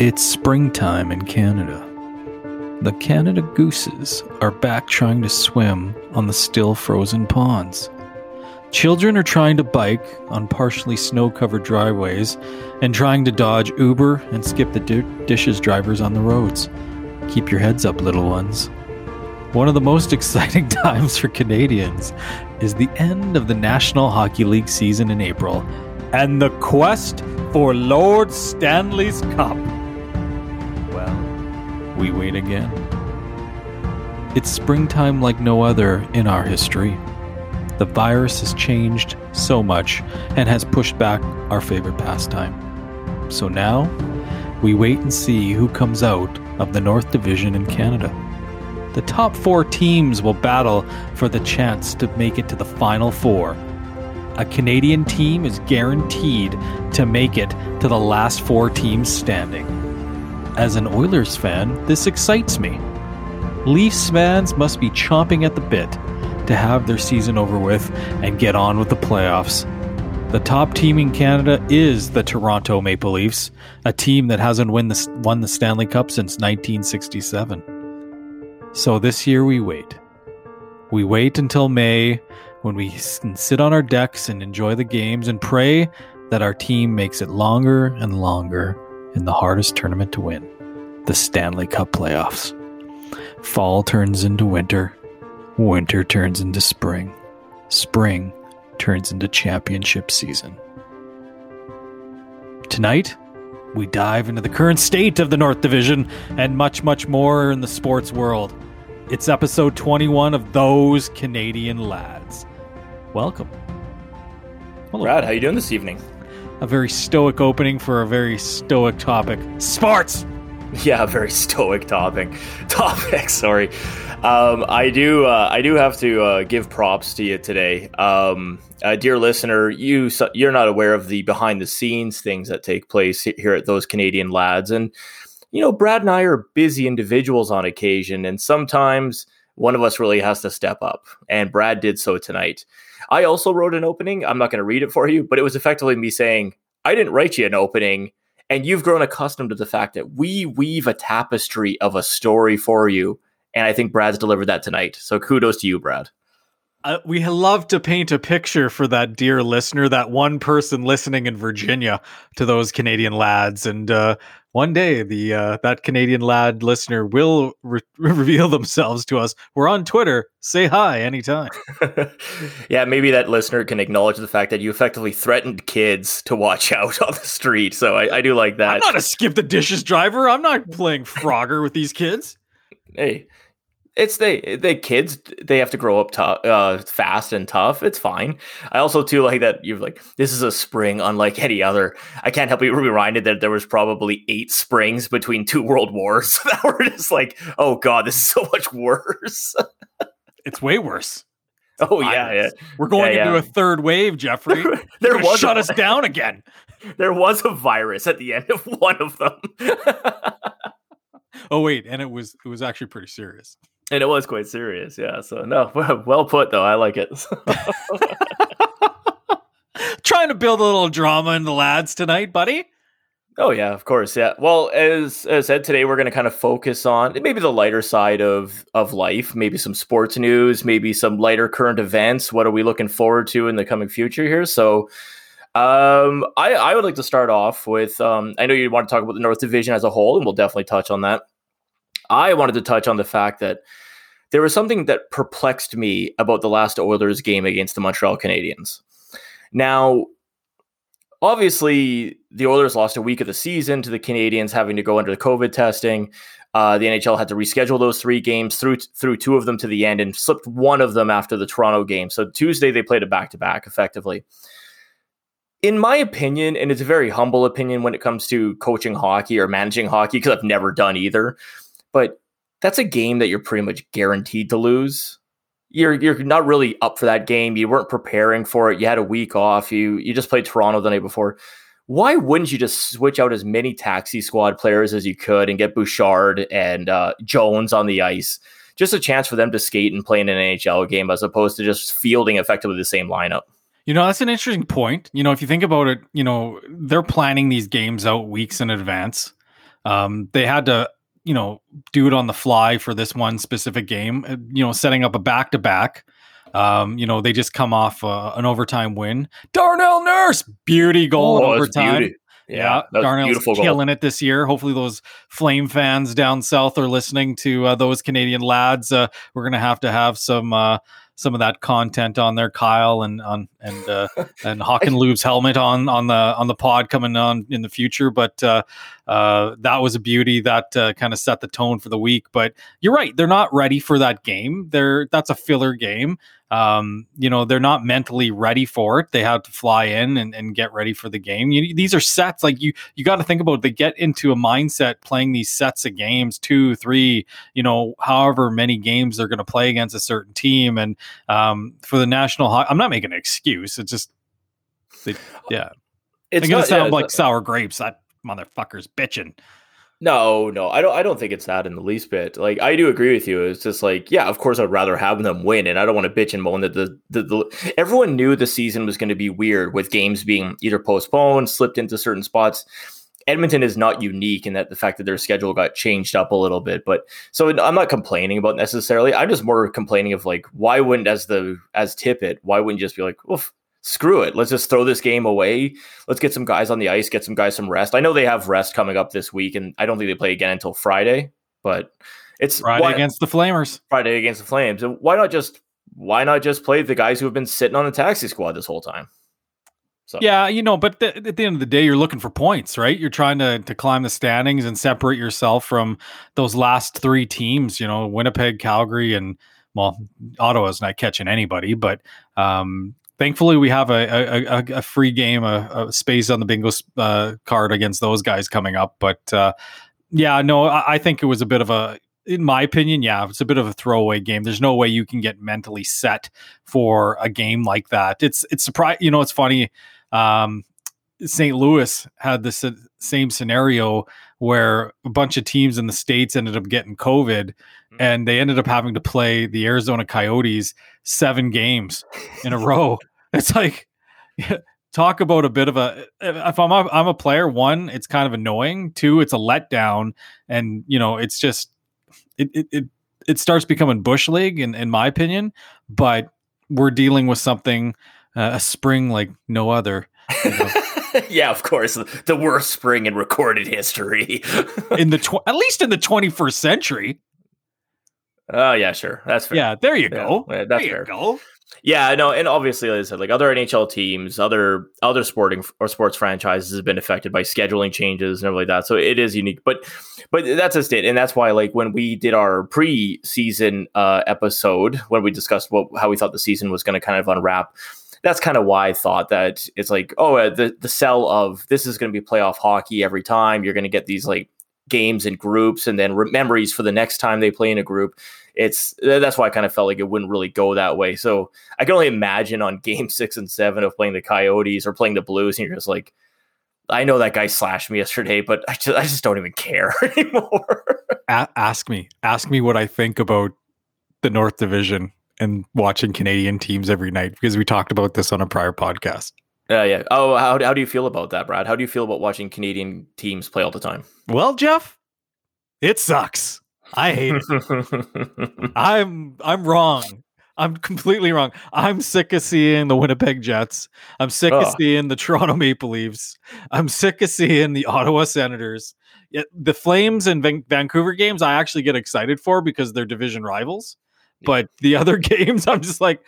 It's springtime in Canada. The Canada gooses are back trying to swim on the still frozen ponds. Children are trying to bike on partially snow covered driveways and trying to dodge Uber and skip the di- dishes drivers on the roads. Keep your heads up, little ones. One of the most exciting times for Canadians is the end of the National Hockey League season in April and the quest for Lord Stanley's Cup. We wait again. It's springtime like no other in our history. The virus has changed so much and has pushed back our favorite pastime. So now, we wait and see who comes out of the North Division in Canada. The top four teams will battle for the chance to make it to the Final Four. A Canadian team is guaranteed to make it to the last four teams standing. As an Oilers fan, this excites me. Leafs fans must be chomping at the bit to have their season over with and get on with the playoffs. The top team in Canada is the Toronto Maple Leafs, a team that hasn't win the, won the Stanley Cup since 1967. So this year we wait. We wait until May when we can sit on our decks and enjoy the games and pray that our team makes it longer and longer in the hardest tournament to win the Stanley Cup playoffs. Fall turns into winter, winter turns into spring, spring turns into championship season. Tonight, we dive into the current state of the North Division and much, much more in the sports world. It's episode 21 of Those Canadian Lads. Welcome. Hello. Brad, how you doing this evening? A very stoic opening for a very stoic topic. Sports! Yeah, very stoic topic. Topic, sorry. Um, I do. Uh, I do have to uh, give props to you today, um, uh, dear listener. You you're not aware of the behind the scenes things that take place here at those Canadian lads, and you know, Brad and I are busy individuals on occasion, and sometimes one of us really has to step up, and Brad did so tonight. I also wrote an opening. I'm not going to read it for you, but it was effectively me saying, I didn't write you an opening. And you've grown accustomed to the fact that we weave a tapestry of a story for you. And I think Brad's delivered that tonight. So kudos to you, Brad. Uh, we love to paint a picture for that dear listener, that one person listening in Virginia to those Canadian lads. And uh, one day, the uh, that Canadian lad listener will re- reveal themselves to us. We're on Twitter. Say hi anytime. yeah, maybe that listener can acknowledge the fact that you effectively threatened kids to watch out on the street. So I, I do like that. I'm not a skip the dishes driver. I'm not playing Frogger with these kids. Hey, it's they they kids they have to grow up tough uh, fast and tough. It's fine. I also too like that you're like this is a spring unlike any other. I can't help but be reminded that there was probably eight springs between two world wars. That were just like oh god this is so much worse. It's way worse. Oh yeah, yeah, we're going yeah, into yeah. a third wave jeffrey. There was shut a, us down again. There was a virus at the end of one of them. Oh wait and it was it was actually pretty serious and it was quite serious, yeah. So no, well put though. I like it. Trying to build a little drama in the lads tonight, buddy. Oh yeah, of course, yeah. Well, as as said today, we're going to kind of focus on maybe the lighter side of of life, maybe some sports news, maybe some lighter current events. What are we looking forward to in the coming future here? So, um, I I would like to start off with um, I know you want to talk about the North Division as a whole, and we'll definitely touch on that. I wanted to touch on the fact that there was something that perplexed me about the last Oilers game against the Montreal Canadiens. Now, obviously, the Oilers lost a week of the season to the Canadiens having to go under the COVID testing. Uh, the NHL had to reschedule those three games through through two of them to the end and slipped one of them after the Toronto game. So Tuesday they played a back to back effectively. In my opinion, and it's a very humble opinion when it comes to coaching hockey or managing hockey, because I've never done either but that's a game that you're pretty much guaranteed to lose. You're you're not really up for that game. You weren't preparing for it. You had a week off. You you just played Toronto the night before. Why wouldn't you just switch out as many taxi squad players as you could and get Bouchard and uh, Jones on the ice? Just a chance for them to skate and play in an NHL game as opposed to just fielding effectively the same lineup. You know, that's an interesting point. You know, if you think about it, you know, they're planning these games out weeks in advance. Um, they had to, you know, do it on the fly for this one specific game. Uh, you know, setting up a back to back. Um, you know, they just come off uh, an overtime win. Darnell Nurse, beauty goal Oh, overtime. beauty. Yeah, that was Darnell's beautiful goal. killing it this year. Hopefully, those Flame fans down south are listening to uh, those Canadian lads. Uh, we're gonna have to have some uh, some of that content on there, Kyle and on and uh, and Hawk and Lube's helmet on on the on the pod coming on in the future. But uh, uh, that was a beauty that uh, kind of set the tone for the week. But you're right; they're not ready for that game. They're that's a filler game um, you know, they're not mentally ready for it. They have to fly in and, and get ready for the game. You, these are sets like you, you got to think about, they get into a mindset playing these sets of games, two, three, you know, however many games they're going to play against a certain team. And, um, for the national, ho- I'm not making an excuse. It's just, they, yeah, It's going to sound yeah, like not- sour grapes. That motherfucker's bitching. No, no, I don't. I don't think it's that in the least bit. Like I do agree with you. It's just like, yeah, of course, I'd rather have them win, and I don't want to bitch and moan that the, the, the everyone knew the season was going to be weird with games being either postponed, slipped into certain spots. Edmonton is not unique in that the fact that their schedule got changed up a little bit, but so I'm not complaining about necessarily. I'm just more complaining of like, why wouldn't as the as Tippett, why wouldn't you just be like, oof, screw it, let's just throw this game away. Let's get some guys on the ice, get some guys some rest. I know they have rest coming up this week, and I don't think they play again until Friday, but it's Friday why- against the Flamers. Friday against the Flames. And why not just why not just play the guys who have been sitting on the taxi squad this whole time? So Yeah, you know, but th- at the end of the day, you're looking for points, right? You're trying to to climb the standings and separate yourself from those last three teams. You know, Winnipeg, Calgary, and well, Ottawa's not catching anybody, but um, thankfully we have a a, a, free game, a, a space on the bingo uh, card against those guys coming up. But uh, yeah, no, I, I think it was a bit of a. In my opinion, yeah, it's a bit of a throwaway game. There's no way you can get mentally set for a game like that. It's it's surprise. You know, it's funny um, St. Louis had the s- same scenario where a bunch of teams in the states ended up getting COVID, and they ended up having to play the Arizona Coyotes seven games in a row. It's like talk about a bit of a if I'm a, I'm a player one it's kind of annoying. Two it's a letdown. And you know it's just it it it, it starts becoming bush league in, in my opinion but we're dealing with something uh, a spring like no other yeah, of course, the- the worst spring in recorded history. in the tw- at least in the 21st century Oh yeah, sure, that's fair. yeah there you go yeah, there that's you fair. go Yeah, no, and obviously, like I said, like other NHL teams, other other sporting or sports franchises have been affected by scheduling changes and everything like that. So it is unique, but but that's just it, and that's why like when we did our pre-season uh, episode when we discussed what how we thought the season was going to kind of unwrap. That's kind of why I thought that it's like, oh, uh, the the sell of this is going to be playoff hockey every time. You're going to get these like games in groups and then re- memories for the next time they play in a group. It's that's why I kind of felt like it wouldn't really go that way. So I can only imagine on game six and seven of playing the Coyotes or playing the Blues, and you're just like, I know that guy slashed me yesterday, but I just I just don't even care anymore. A- ask me ask me what i think about the north division and watching canadian teams every night because we talked about this on a prior podcast uh, yeah. Oh, how how do you feel about that, Brad? How do you feel about watching Canadian teams play all the time? well jeff it sucks i hate it I'm I'm wrong. I'm completely wrong. I'm sick of seeing the Winnipeg Jets. I'm sick of seeing the Toronto Maple Leafs. I'm sick of seeing the Ottawa Senators. The Flames and Van- Vancouver games I actually get excited for because they're division rivals. But the other games I'm just like,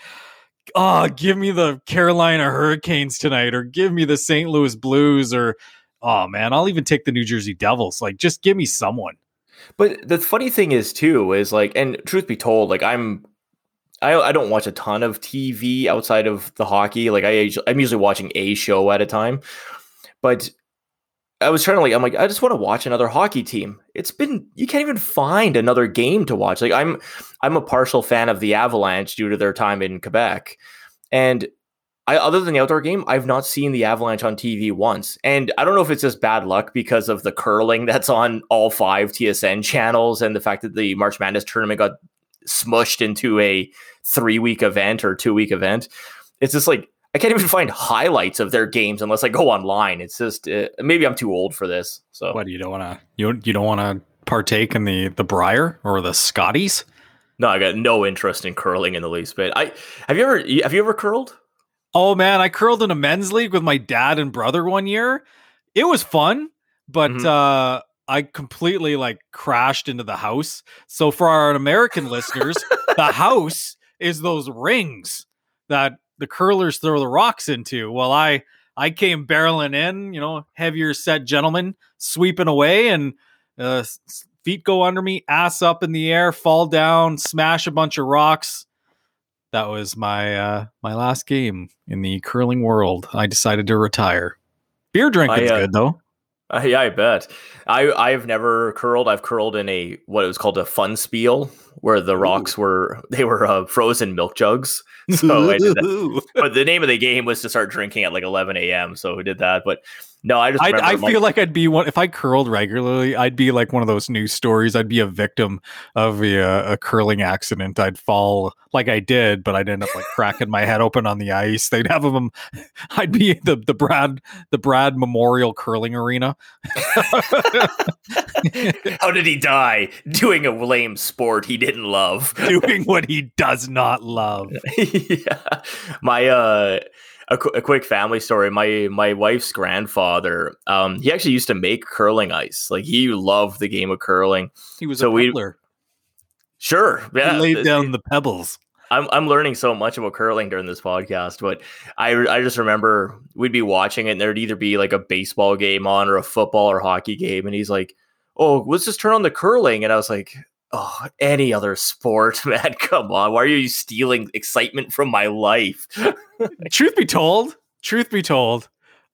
oh, give me the Carolina Hurricanes tonight or give me the St. Louis Blues or oh man, I'll even take the New Jersey Devils. Like just give me someone. But the funny thing is too is like, and truth be told, like I'm, I I don't watch a ton of TV outside of the hockey. Like I I'm usually watching a show at a time, but I was trying to like I'm like I just want to watch another hockey team. It's been you can't even find another game to watch. Like I'm I'm a partial fan of the Avalanche due to their time in Quebec, and I, other than the outdoor game, I've not seen the Avalanche on TV once. And I don't know if it's just bad luck because of the curling that's on all five TSN channels and the fact that the March Madness tournament got smushed into a three week event or two week event. It's just like, I can't even find highlights of their games unless I go online. It's just uh, maybe I'm too old for this. So What do you don't want to you you don't want to partake in the the Brier or the Scotties? no, I got no interest in curling in the least bit. I have you ever have you ever curled? Oh man, I curled in a men's league with my dad and brother one year. It was fun, but Mhm. uh I completely like crashed into the house. So for our American listeners, the house is those rings that the curlers throw the rocks into. Well, I I came barreling in, you know, heavier set gentleman sweeping away and uh feet go under me, ass up in the air, fall down, smash a bunch of rocks that was my uh my last game in the curling world. I decided to retire. Beer drinking's I, uh, good though. Yeah, I bet. I I've never curled. I've curled in a what it was called a fun spiel, where the rocks were they were uh, frozen milk jugs. So I did that. But the name of the game was to start drinking at like 11 a.m. So we did that. But no, I just I, I feel like I'd be one if I curled regularly. I'd be like one of those news stories. I'd be a victim of a, uh, a curling accident. I'd fall like I did, but I'd end up like cracking my head open on the ice. They'd have them. I'd be the the Brad the Brad Memorial Curling Arena. how did he die doing a lame sport he didn't love? doing what he does not love. yeah, my uh. A, qu- a quick family story. My my wife's grandfather, um, he actually used to make curling ice. Like he loved the game of curling. He was So a pebbler. Sure, yeah, he laid down the pebbles. I'm I'm learning so much about curling during this podcast, but I I just remember we'd be watching it and there'd either be like a baseball game on or a football or hockey game, and he's like, "Oh, let's just turn on the curling," and I was like, "Oh, any other sport, man? Come on, why are you stealing excitement from my life?" truth be told, truth be told,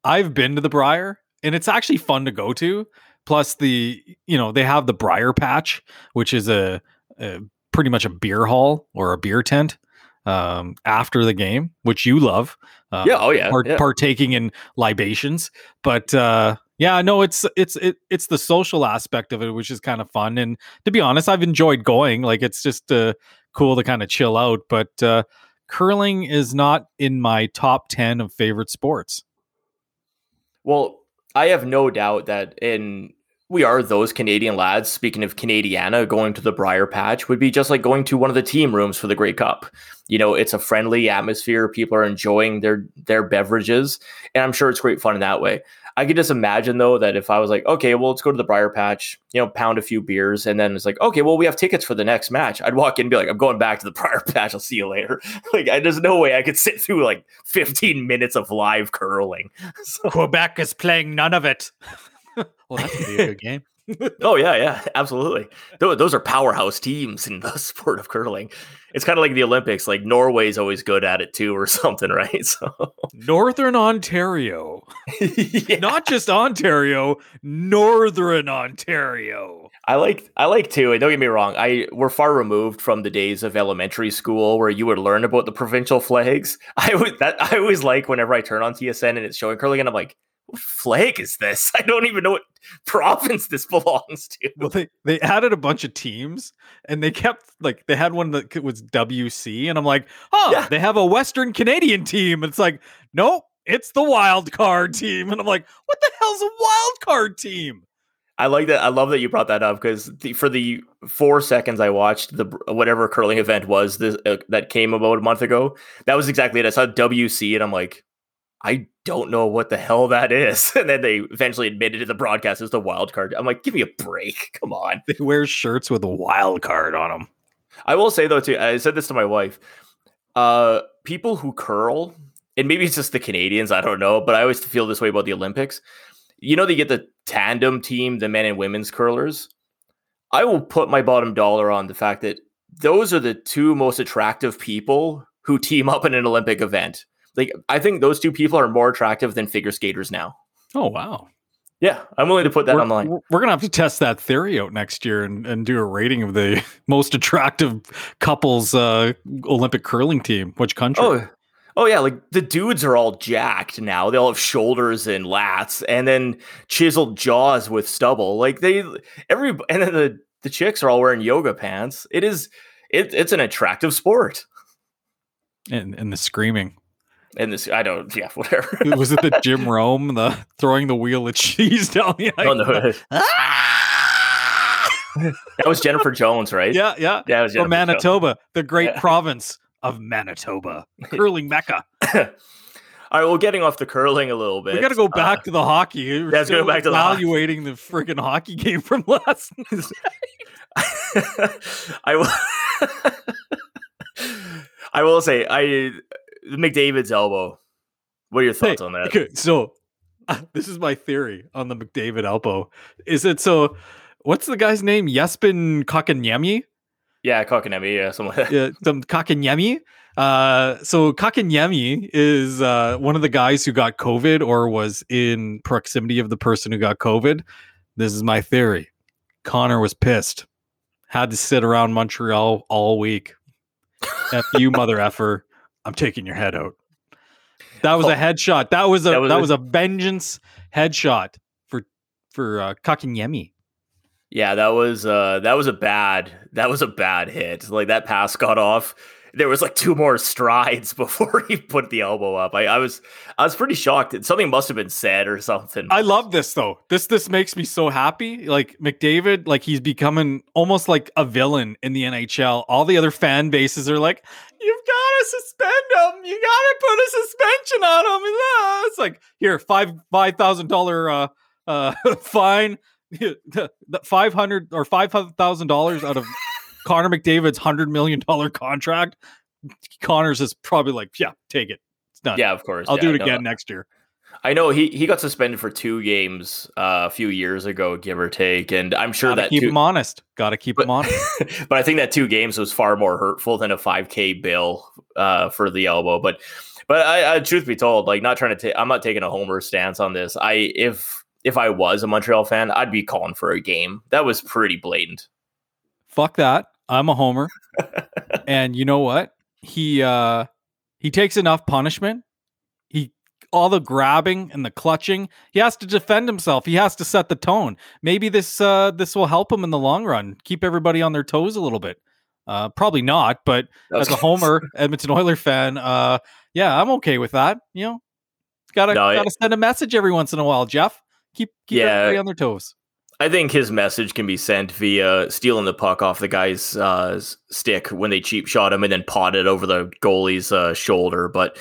I've been to the Brier and it's actually fun to go to. Plus the, you know, they have the Brier Patch, which is a, a pretty much a beer hall or a beer tent um, after the game, which you love. Uh, yeah, oh yeah, part- yeah. partaking in libations. But uh, yeah, no, it's it's it, it's the social aspect of it, which is kind of fun. And to be honest, I've enjoyed going. Like it's just uh, cool to kind of chill out. But uh, curling is not in my top ten of favorite sports. Well, I have no doubt that in we are those Canadian lads. Speaking of Canadiana, going to the Brier Patch would be just like going to one of the team rooms for the Grey Cup. You know, it's a friendly atmosphere. People are enjoying their their beverages, and I'm sure it's great fun in that way. I could just imagine though that if I was like, okay, well, let's go to the Brier Patch, you know, pound a few beers, and then it's like, okay, well, we have tickets for the next match. I'd walk in and be like, I'm going back to the Brier Patch. I'll see you later. like, I, there's no way I could sit through like 15 minutes of live curling. So- Quebec is playing none of it. well, that's gonna be a good game. Oh yeah, yeah, absolutely. Those, are powerhouse teams in the sport of curling. It's kind of like the Olympics. Like Norway's always good at it too, or something, right? So Northern Ontario, yeah. not just Ontario, Northern Ontario. I like I like too. And don't get me wrong, I we're far removed from the days of elementary school where you would learn about the provincial flags. I would that I always like whenever I turn on TSN and it's showing curling, and I'm like, what flag is this? I don't even know what province this belongs to. Well, they they added a bunch of teams, and they kept like they had one that was WC, and I'm like, oh, Yeah. they have a Western Canadian team. It's like, nope, it's the wild card team, and I'm like, what the hell's a wild card team? I like that. I love that you brought that up because the, for the four seconds I watched the whatever curling event was this, uh, that came about a month ago, that was exactly it. I saw WC and I'm like, I don't know what the hell that is. And then they eventually admitted to the broadcast as the wild card. I'm like, give me a break. Come on. They wear shirts with a wild card on them. I will say though too. I said this to my wife. Uh, people who curl, and maybe it's just the Canadians. I don't know, but I always feel this way about the Olympics. You know, they get the tandem team, the men and women's curlers. I will put my bottom dollar on the fact that those are the two most attractive people who team up in an Olympic event. Like, I think those two people are more attractive than figure skaters now. Oh wow, Yeah, I'm willing to put that we're, on the line. we're- gonna have to test that theory out next year and, and do a rating of the most attractive couples uh, Olympic curling team. Which country? Oh, oh yeah, like the dudes are all jacked now. They all have shoulders and lats, and then chiseled jaws with stubble. Like they, every, and then the the chicks are all wearing yoga pants. It is, it, it's an attractive sport. and and the screaming. And this, I don't, yeah, whatever. Was it the Jim Rome, the throwing the wheel of cheese down the ice? Oh, no. that was Jennifer Jones, right? Yeah, yeah. It was From Jennifer Jones. Manitoba, the great Yeah. province of Manitoba, curling mecca. All right, well, getting off the curling a little bit. We got to go uh, back to the hockey. We're let's go back to the hockey. evaluating the friggin' hockey game from last. night. I will. I will say, I McDavid's elbow. What are your thoughts on that? Okay, so uh, this is my theory on the McDavid elbow. Is it so? What's the guy's name? Yespin Kakanyemi? Yeah, Kokanemi, yeah, someone. like. Yeah, some Kakanyemi. Uh, so Kakanyemi is uh, one of the guys who got COVID or was in proximity of the person who got COVID. This is my theory. Connor was pissed. Had to sit around Montreal all week. F you, mother effer. I'm taking your head out. That was a headshot. That was a That that was was, a- a vengeance headshot for for uh, Kakanyemi. Yeah, that was uh that was a bad that was a bad hit. Like that pass got off. There was like two more strides before he put the elbow up. I, I was I was pretty shocked. Something must have been said or something. I love this though. This this makes me so happy. Like McDavid, like he's becoming almost like a villain in the NHL. All the other fan bases are like, "You've got to suspend him. You got to put a suspension on him." It's like here five five thousand dollar uh uh fine, five hundred or five thousand dollars out of Connor McDavid's hundred million dollar contract. Connor's is probably like, yeah, take it. It's done. yeah, of course. I'll yeah, do it no, again next year. I know he he got suspended for two games uh, a few years ago, give or take, and I'm sure Gotta that keep two, him honest. Got to keep But- him honest. but I think that two games was far more hurtful than a 5K bill uh, for the elbow. But but I, I truth be told, like not trying to take, I'm not taking a homer stance on this. I if if I was a Montreal fan, I'd be calling for a game. That was pretty blatant. fuck that. I'm a homer. and you know what? He uh he takes enough punishment. He all the grabbing and the clutching. He has to defend himself. He has to set the tone. Maybe this uh this will help him in the long run. Keep everybody on their toes a little bit. Uh probably not, but as a homer, Edmonton Oiler fan, uh yeah, I'm okay with that. You know, gotta No, gotta send a message every once in a while, Jeff. Keep keep Yeah. everybody on their toes. I think his message can be sent via stealing the puck off the guy's uh, stick when they cheap shot him and then pot it over the goalie's uh, shoulder. But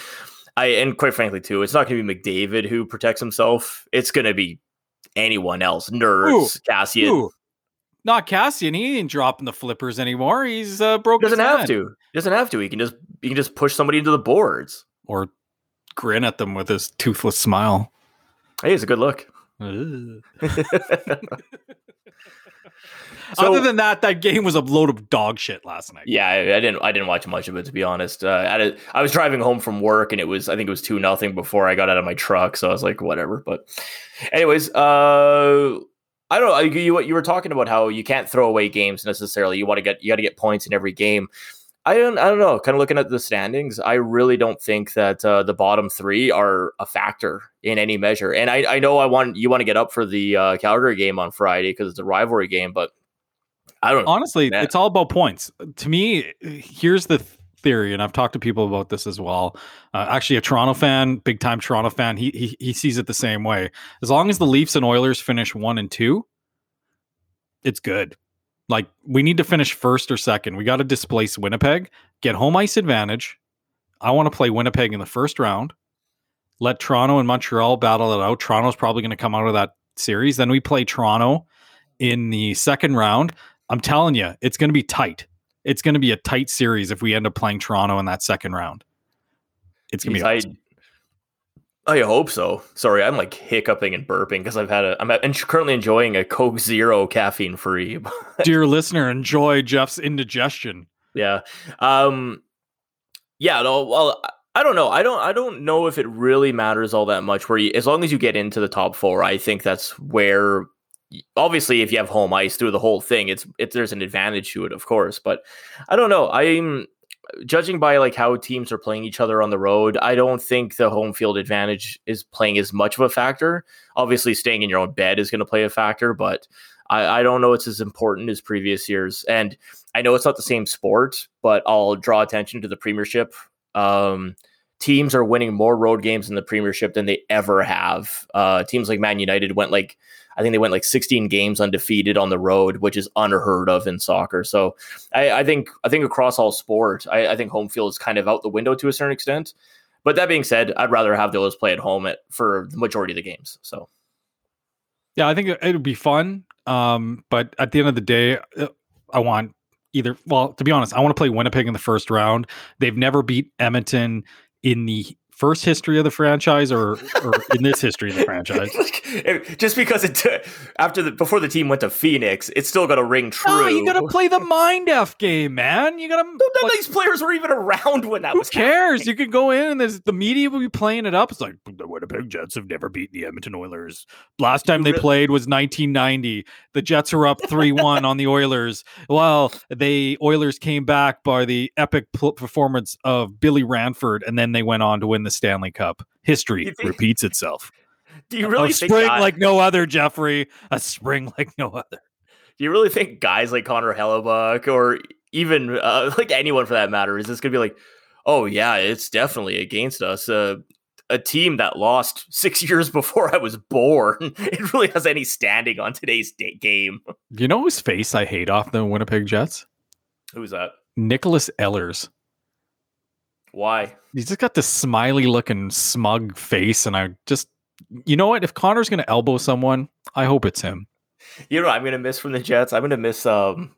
I, and quite frankly, too, it's not going to be McDavid who protects himself. It's going to be anyone else. Nurse, Kassian. Ooh, not Kassian. He ain't dropping the flippers anymore. He's uh, broke. He doesn't have hand. to. He doesn't have to. He can just he can just push somebody into the boards. or grin at them with his toothless smile. Hey, it's a good look. So- Other than that, that game was a load of dog shit last night. Yeah, I, I didn't. I didn't watch much of it to be honest. Uh, a, I was driving home from work, and it was. I think it was two nothing before I got out of my truck. So I was like, whatever. But, anyways, uh, I don't know. You, you you were talking about how you can't throw away games necessarily. You want to get you got to get points in every game. I don't. I don't know. Kind of looking at the standings, I really don't think that uh, the bottom three are a factor in any measure. And I, I know I want you want to get up for the uh, Calgary game on Friday because it's a rivalry game, but I don't. Honestly, it's all about points. To me, here's the th- theory, and I've talked to people about this as well. Uh, actually, a Toronto fan, big time Toronto fan, he, he he sees it the same way. As long as the Leafs and Oilers finish one and two, it's good. Like we need to finish first or second. We got to displace Winnipeg, get home ice advantage. I want to play Winnipeg in the first round. Let Toronto and Montreal battle it out. Toronto's probably going to come out of that series. Then we play Toronto in the second round. I'm telling you, it's going to be tight. It's going to be a tight series if we end up playing Toronto in that second round. It's going to be awesome. I, hope so. Sorry, I'm like hiccuping and burping because I've had a. I'm currently enjoying a Coke Zero caffeine free. Dear listener, enjoy Jeff's indigestion. yeah. Um. Yeah. No. Well, I- I don't know. I don't. I don't know if it really matters all that much. Where you, as long as you get into the top four, I think that's where. Obviously, if you have home ice through the whole thing, it's it, there's an advantage to it, of course. But I don't know. I'm judging by like how teams are playing each other on the road, I don't think the home field advantage is playing as much of a factor. Obviously, staying in your own bed is going to play a factor, but I, I don't know it's as important as previous years. And I know it's not the same sport, but I'll draw attention to the Premiership. Um, teams are winning more road games in the Premiership than they ever have. Uh, teams like Man United went like I think they went like 16 games undefeated on the road, which is unheard of in soccer. So I, I think I think across all sport, I, I, think home field is kind of out the window to a certain extent. But that being said, I'd rather have the Oilers play at home at, for the majority of the games. So yeah, I think it would be fun. Um, but at the end of the day, uh, I want either. Well, to be honest, I want to play Winnipeg in the first round. They've never beat Edmonton in the first history of the franchise or, or in this history of the franchise? like, just because it t- after the before the team went to Phoenix, it's still going to ring ah, true. No, you got to play the mind f game, man. You got to. None Like, these players were even around when that who was. Cares? Happening. You could go in and the media will be playing it up. It's like the Winnipeg Jets have never beaten the Edmonton Oilers. Last time they played was 1990. The Jets are up three one on the Oilers. Well, the Oilers came back by the epic performance of Billy Ranford, and then they went on to win the Stanley Cup. History think, repeats itself. Do you really a spring like no other, Jeffrey? A spring like no other. Do you really think guys like Connor Hellebuyck or even uh, like anyone for that matter is this going to be like, oh yeah, it's definitely against us? Uh, a team that lost six years before I was born. It really has any standing on today's day- game. You know whose face I hate off the Winnipeg Jets? Who's that? Nicholas Ehlers. Why? He's just got this smiley looking smug face, and I just, you know what? If Connor's going to elbow someone, I hope it's him. You know, what I'm going to miss from the Jets. I'm going to miss um,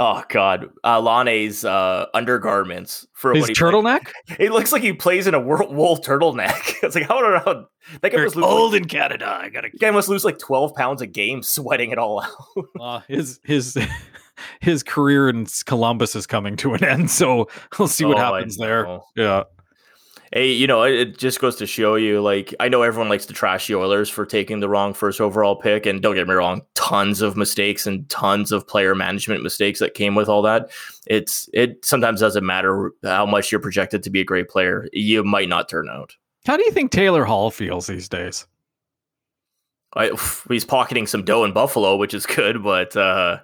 oh god, uh, uh, undergarments for his turtleneck. It looks like he plays in a wool turtleneck. it's like how don't know. That guy must lose old like, in Canada. I gotta. Guy must lose like 12 pounds a game sweating it all out. uh, his his his career in Columbus is coming to an end. So we'll see what oh, happens there. Yeah. Hey, you know, it just goes to show you, like, I know everyone likes to trash the Oilers for taking the wrong first overall pick. And don't get me wrong, tons of mistakes and tons of player management mistakes that came with all that. It's, it sometimes doesn't matter how much you're projected to be a great player. You might not turn out. How do you think Taylor Hall feels these days? I, he's pocketing some dough in Buffalo, which is good, but uh,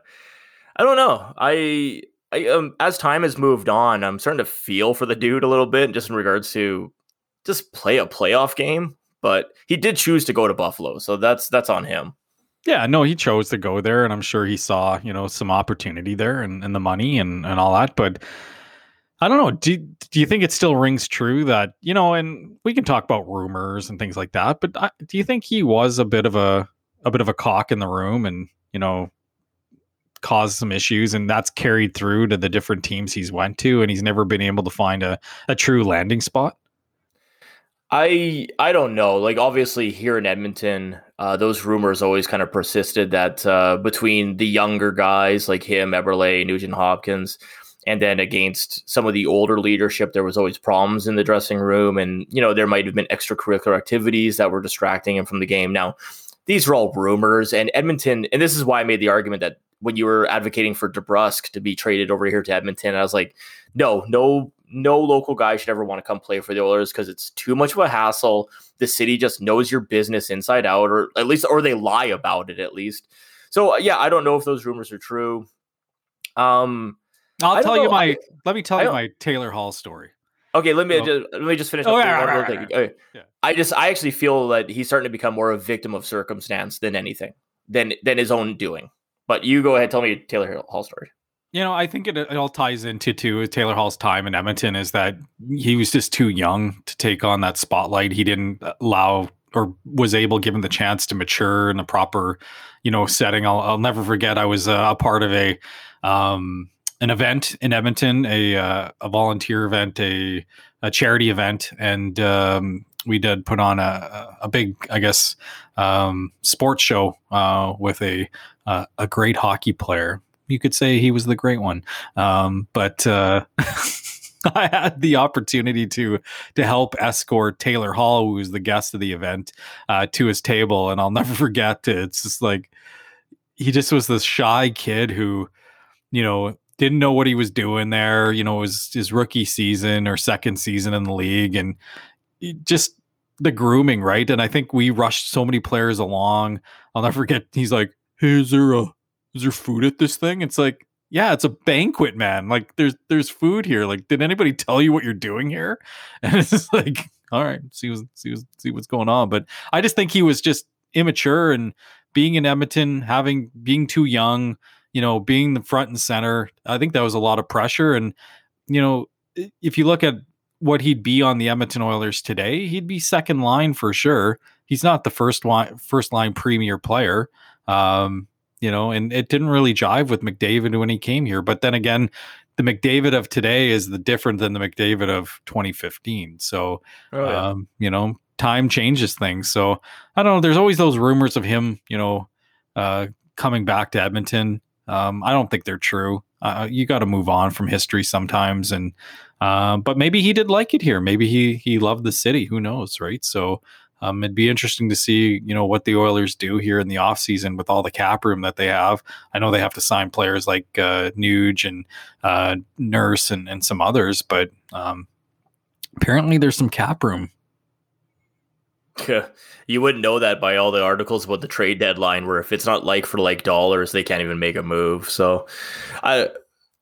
I don't know. I, I um, as time has moved on, I'm starting to feel for the dude a little bit, just in regards to just play a playoff game. But he did choose to go to Buffalo, so that's that's on him. Yeah, no, he chose to go there, and I'm sure he saw you know some opportunity there and, and the money and and all that. But I don't know. Do do you think it still rings true that you know? And we can talk about rumors and things like that. But I, do you think he was a bit of a a bit of a cock in the room, and you know caused some issues and that's carried through to the different teams he's went to and he's never been able to find a, a true landing spot? I i don't know. Like obviously here in edmonton uh, those rumors always kind of persisted that uh, between the younger guys like him eberle nugent hopkins and then against some of the older leadership there was always problems in the dressing room and you know there might have been extracurricular activities that were distracting him from the game. Now these are all rumors and edmonton and this is why i made the argument that when you were advocating for DeBrusk to be traded over here to Edmonton, I was like, no, no, no local guy should ever want to come play for the Oilers because it's too much of a hassle. The city just knows your business inside out, or at least, or they lie about it at least. So uh, yeah, I don't know if those rumors are true. Um, I'll tell know. you my. I, let me tell you my Taylor Hall story. Okay, let me oh. just let me just finish. Oh, yeah, right, right, okay. yeah. I just I actually feel that he's starting to become more a victim of circumstance than anything than than his own doing. But you go ahead, tell me Taylor Hall story. You know, I think it, it all ties into to Taylor Hall's time in Edmonton is that he was just too young to take on that spotlight. He didn't allow or was able, given the chance, to mature in the proper, you know, setting. I'll, I'll never forget. I was a part of a um, an event in Edmonton, a uh, a volunteer event, a a charity event, and um, we did put on a a big, I guess, um, sports show uh, with a uh, a great hockey player. You could say he was the great one, um, but uh, I had the opportunity to to help escort Taylor Hall, who was the guest of the event, uh, to his table, and I'll never forget it. It's just like he just was this shy kid who, you know, didn't know what he was doing there. You know, it was his rookie season or second season in the league, and just the grooming, right? And I think we rushed so many players along. I'll never forget. He's like, "Hey, is there a is there food at this thing?" It's like, yeah, it's a banquet, man. Like there's there's food here. Like, did anybody tell you what you're doing here? And it's like, all right, see what's see see what's going on. But I just think he was just immature and being in Edmonton, having being too young, you know, being the front and center. I think that was a lot of pressure. And you know, if you look at what he'd be on the Edmonton Oilers today, he'd be second line for sure. He's not the first line first line premier player. Um, you know, and it didn't really jive with McDavid when he came here. But then again, the McDavid of today is the different than the McDavid of 2015. So, oh, yeah. um, you know, time changes things. So I don't know. There's always those rumors of him, you know, uh, coming back to Edmonton. Um, I don't think they're true. Uh, you got to move on from history sometimes, and uh, but maybe he did like it here. Maybe he he loved the city. Who knows, right? So um, it'd be interesting to see, you know, what the Oilers do here in the offseason with all the cap room that they have. I know they have to sign players like uh, Nuge and uh, Nurse and, and some others, but um, apparently there's some cap room. You wouldn't know that by all the articles about the trade deadline, where if it's not like for like dollars, they can't even make a move. So, I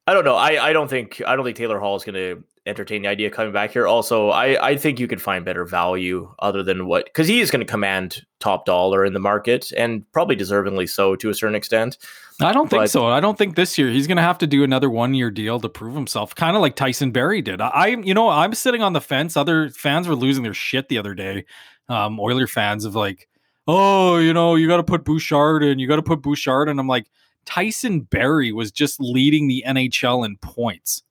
I don't know. I, I don't think I don't think Taylor Hall is going to entertain the idea coming back here. Also, I, I think you could find better value other than what because he is going to command top dollar in the market and probably deservingly so to a certain extent. I don't think so. I don't think this year he's going to have to do another one year deal to prove himself, kind of like Tyson Barrie did. I, you know, I'm sitting on the fence. Other fans were losing their shit the other day. Um, Oiler fans of like, oh, you know, you got to put Bouchard in, you got to put Bouchard, and I'm like. Tyson Barrie was just leading the NHL in points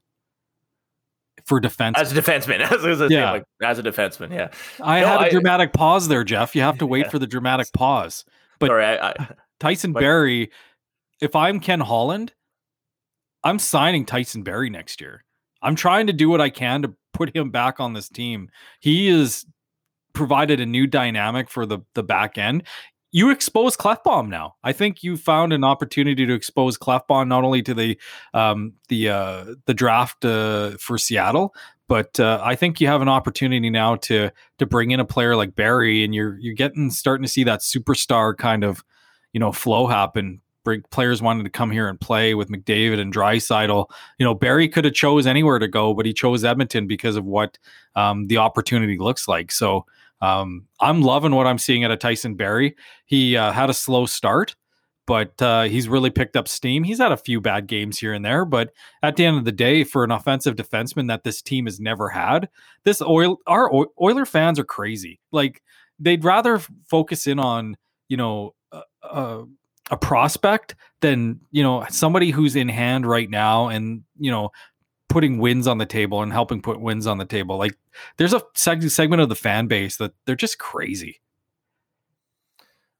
for defense as a defenseman. As, a, yeah. Like, as a defenseman, yeah. I no, had a I, dramatic pause there, Jeff. You have to wait yeah. for the dramatic pause. But Sorry, I, I, Tyson but, Barrie, if I'm Ken Holland, I'm signing Tyson Barrie next year. I'm trying to do what I can to put him back on this team. He is provided a new dynamic for the the back end you expose Klefbom now. I think you found an opportunity to expose Klefbom not only to the um, the uh, the draft uh, for Seattle, but uh, I think you have an opportunity now to to bring in a player like Barrie, and you're you're getting starting to see that superstar kind of you know flow happen. Bring players wanted to come here and play with McDavid and Draisaitl. You know, Barrie could have chose anywhere to go, but he chose Edmonton because of what um, the opportunity looks like. So um, I'm loving what I'm seeing out of Tyson Barrie. He uh, had a slow start, but uh, he's really picked up steam. He's had a few bad games here and there, but at the end of the day, for an offensive defenseman that this team has never had, this oil our Oiler fans are crazy. Like they'd rather focus in on you know a, a prospect than you know somebody who's in hand right now, and you know putting wins on the table and helping put wins on the table. Like there's a seg- segment of the fan base that they're just crazy.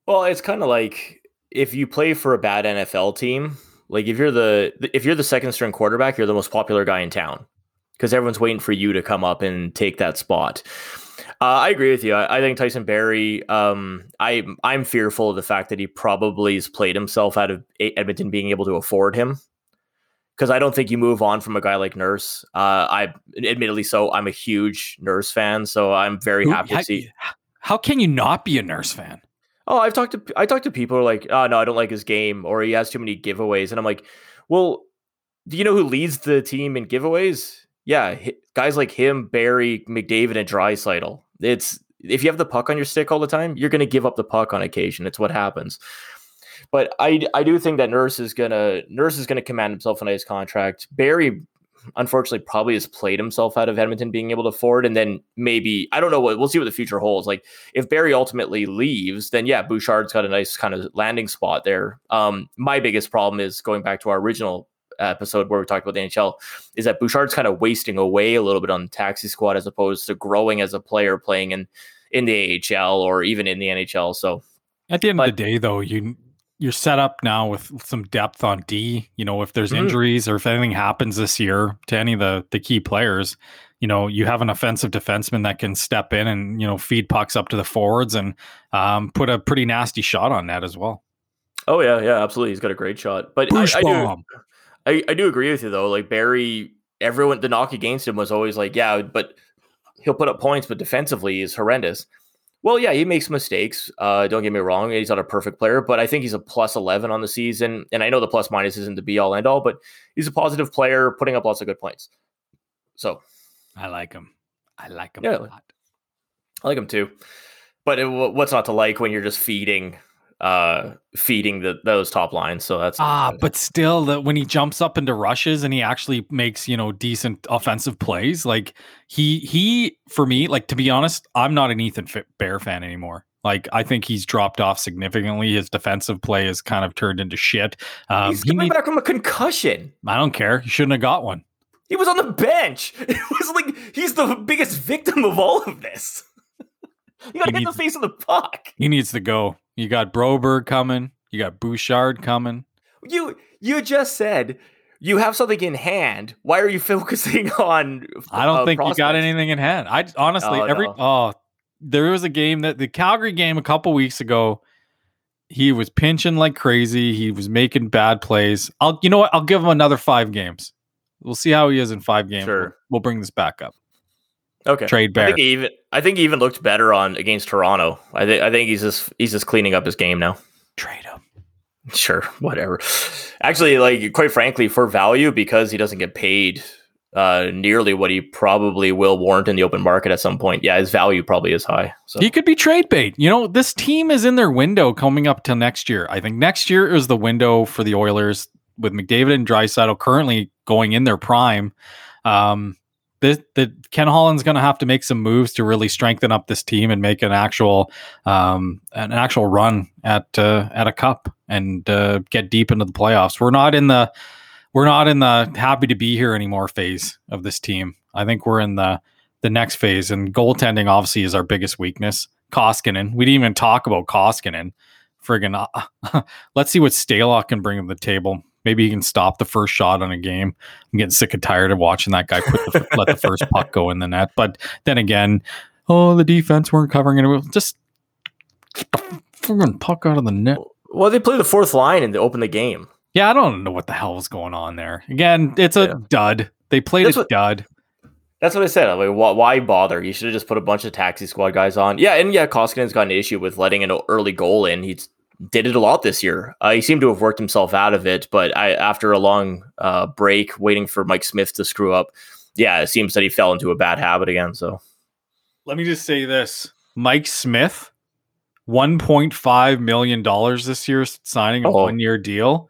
Well, it's kind of like if you play for a bad NFL team, like if you're the if you're the second string quarterback, you're the most popular guy in town because everyone's waiting for you to come up and take that spot. Uh, I agree with you. I, I think Tyson Barrie. Um, I I'm fearful of the fact that he probably has played himself out of Edmonton being able to afford him because I don't think you move on from a guy like Nurse. Uh, I admittedly so I'm a huge Nurse fan, so I'm very happy to see. How can you not be a Nurse fan? Oh, I've talked to I talked to people who are like, oh no, I don't like his game, or he has too many giveaways, and I'm like, well, do you know who leads the team in giveaways? Yeah, guys like him, Barrie, McDavid, and Draisaitl. It's if you have the puck on your stick all the time, you're going to give up the puck on occasion. It's what happens. But I, I do think that Nurse is gonna Nurse is gonna command himself a nice contract. Barrie unfortunately probably has played himself out of Edmonton being able to afford, and then maybe I don't know what we'll see what the future holds. Like if Barrie ultimately leaves, then yeah, Bouchard's got a nice kind of landing spot there. Um, my biggest problem is going back to our original episode where we talked about the NHL is that Bouchard's kind of wasting away a little bit on the taxi squad as opposed to growing as a player playing in in the AHL or even in the NHL. So at the end but, of the day, though, you you're set up now with some depth on D. You know, if there's mm-hmm. injuries or if anything happens this year to any of the the key players, you know, you have an offensive defenseman that can step in and you know feed pucks up to the forwards and um, put a pretty nasty shot on that as well. Oh yeah, yeah, absolutely. He's got a great shot, but I, I, do, I, I do agree with you though. Like Barrie, everyone the knock against him was always like, yeah, but he'll put up points, but defensively is horrendous. Well, yeah, he makes mistakes. Uh, don't get me wrong; he's not a perfect player, but I think he's a plus eleven on the season. And I know the plus minus isn't the be all end all, but he's a positive player, putting up lots of good points. So, I like him. I like him Yeah. a lot. I like him too. But it, what's not to like when you're just feeding, uh, feeding the those top lines? So that's Ah, but still, that when he jumps up into rushes and he actually makes you know decent offensive plays, like he he for me, like to be honest, I'm not an Ethan Bear fan anymore. Like I think he's dropped off significantly. His defensive play has kind of turned into shit. Um, he's he coming need- back from a concussion. I don't care. He shouldn't have got one. He was on the bench. It was like he's the biggest victim of all of this. you got to He hit the face of the puck. He needs to go. You got Broberg coming. You got Bouchard coming. You you just said you have something in hand. Why are you focusing on? I don't uh, think you got anything in hand. I honestly Oh, every no. oh there was a game that the Calgary game a couple weeks ago. He was pinching like crazy. He was making bad plays. I'll you know what? I'll give him another five games. We'll see how he is in five games. Sure. We'll, we'll bring this back up. Okay. Trade I think he even I think he even looked better on against Toronto. I think I think he's just he's just cleaning up his game now. Trade him. Sure, whatever. Actually, like quite frankly, for value because he doesn't get paid uh nearly what he probably will warrant in the open market at some point. Yeah, his value probably is high. So He could be trade bait. You know, this team is in their window coming up till next year. I think next year is the window for the Oilers with McDavid and Draisaitl currently going in their prime. Um, the, the Ken Holland's going to have to make some moves to really strengthen up this team and make an actual um, an actual run at uh, at a cup and uh, get deep into the playoffs. We're not in the we're not in the happy to be here anymore phase of this team. I think we're in the the next phase, and goaltending obviously is our biggest weakness. Koskinen, we didn't even talk about Koskinen. Friggin', uh, let's see what Stalock can bring to the table. Maybe he can stop the first shot on a game. I'm getting sick and tired of watching that guy put the, let the first puck go in the net. But then again, oh, the defense weren't covering it. Just get the friggin' puck out of the net. well, they play the fourth line and they open the game. Yeah, I don't know what the hell was going on there. Again, it's a Yeah. dud. They played That's a what- dud. That's what I said. I'm like, why, why bother? You should have just put a bunch of taxi squad guys on. Yeah, and yeah, Koskinen's got an issue with letting an early goal in. He did it a lot this year. Uh, he seemed to have worked himself out of it, but I, after a long uh, break, waiting for Mike Smith to screw up, yeah, it seems that he fell into a bad habit again. So Let me just say this Mike Smith, $1.5 million this year, signing a Oh. one year deal.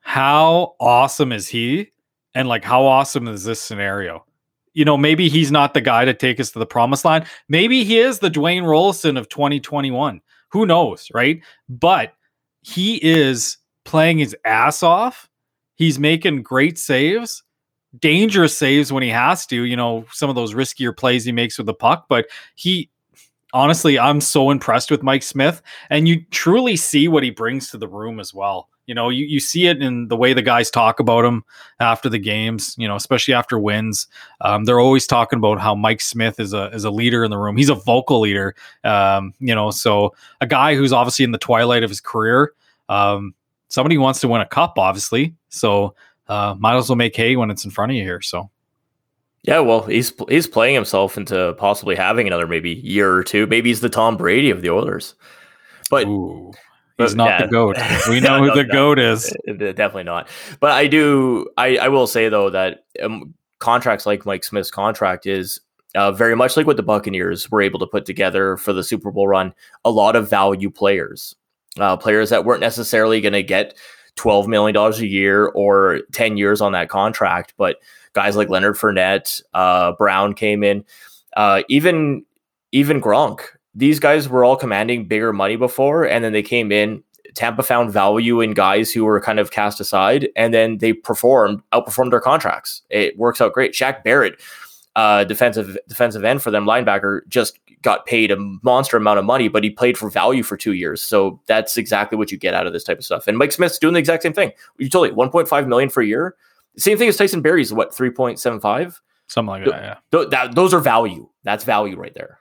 How awesome is he? And like, how awesome is this scenario? You know, maybe he's not the guy to take us to the promised line. Maybe he is the Dwayne Roloson of 2021. Who knows, right? But he is playing his ass off. He's making great saves, dangerous saves when he has to, you know, some of those riskier plays he makes with the puck. But he, honestly, I'm so impressed with Mike Smith. And you truly see what he brings to the room as well. You know, you, you see it in the way the guys talk about him after the games, you know, especially after wins. Um, they're always talking about how Mike Smith is a is a leader in the room. He's a vocal leader. Um, you know, so a guy who's obviously in the twilight of his career. Um, somebody wants to win a cup, obviously. So uh, might as well make hay when it's in front of you here. So yeah, well, he's he's playing himself into possibly having another maybe year or two. Maybe he's the Tom Brady of the Oilers. But Ooh, but, he's not yeah. the goat. We know who No, the no. goat is. Uh, Definitely not. But I do. I, I will say though that um, contracts like Mike Smith's contract is uh, very much like what the Buccaneers were able to put together for the Super Bowl run. A lot of value players, uh, players that weren't necessarily going to get twelve million dollars a year or ten years on that contract, but guys like Leonard Fournette, uh, Brown came in, uh, even even Gronk. These guys were all commanding bigger money before, and then they came in. Tampa found value in guys who were kind of cast aside, and then they performed, outperformed their contracts. It works out great. Shaq Barrett, uh, defensive defensive end for them, linebacker, just got paid a monster amount of money, but he played for value for two years. So that's exactly what you get out of this type of stuff. And Mike Smith's doing the exact same thing. You told me 1.5 million for a year. Same thing as Tyson Barrie's what 3.75. Something like that. Yeah. Th- that, those are value. That's value right there.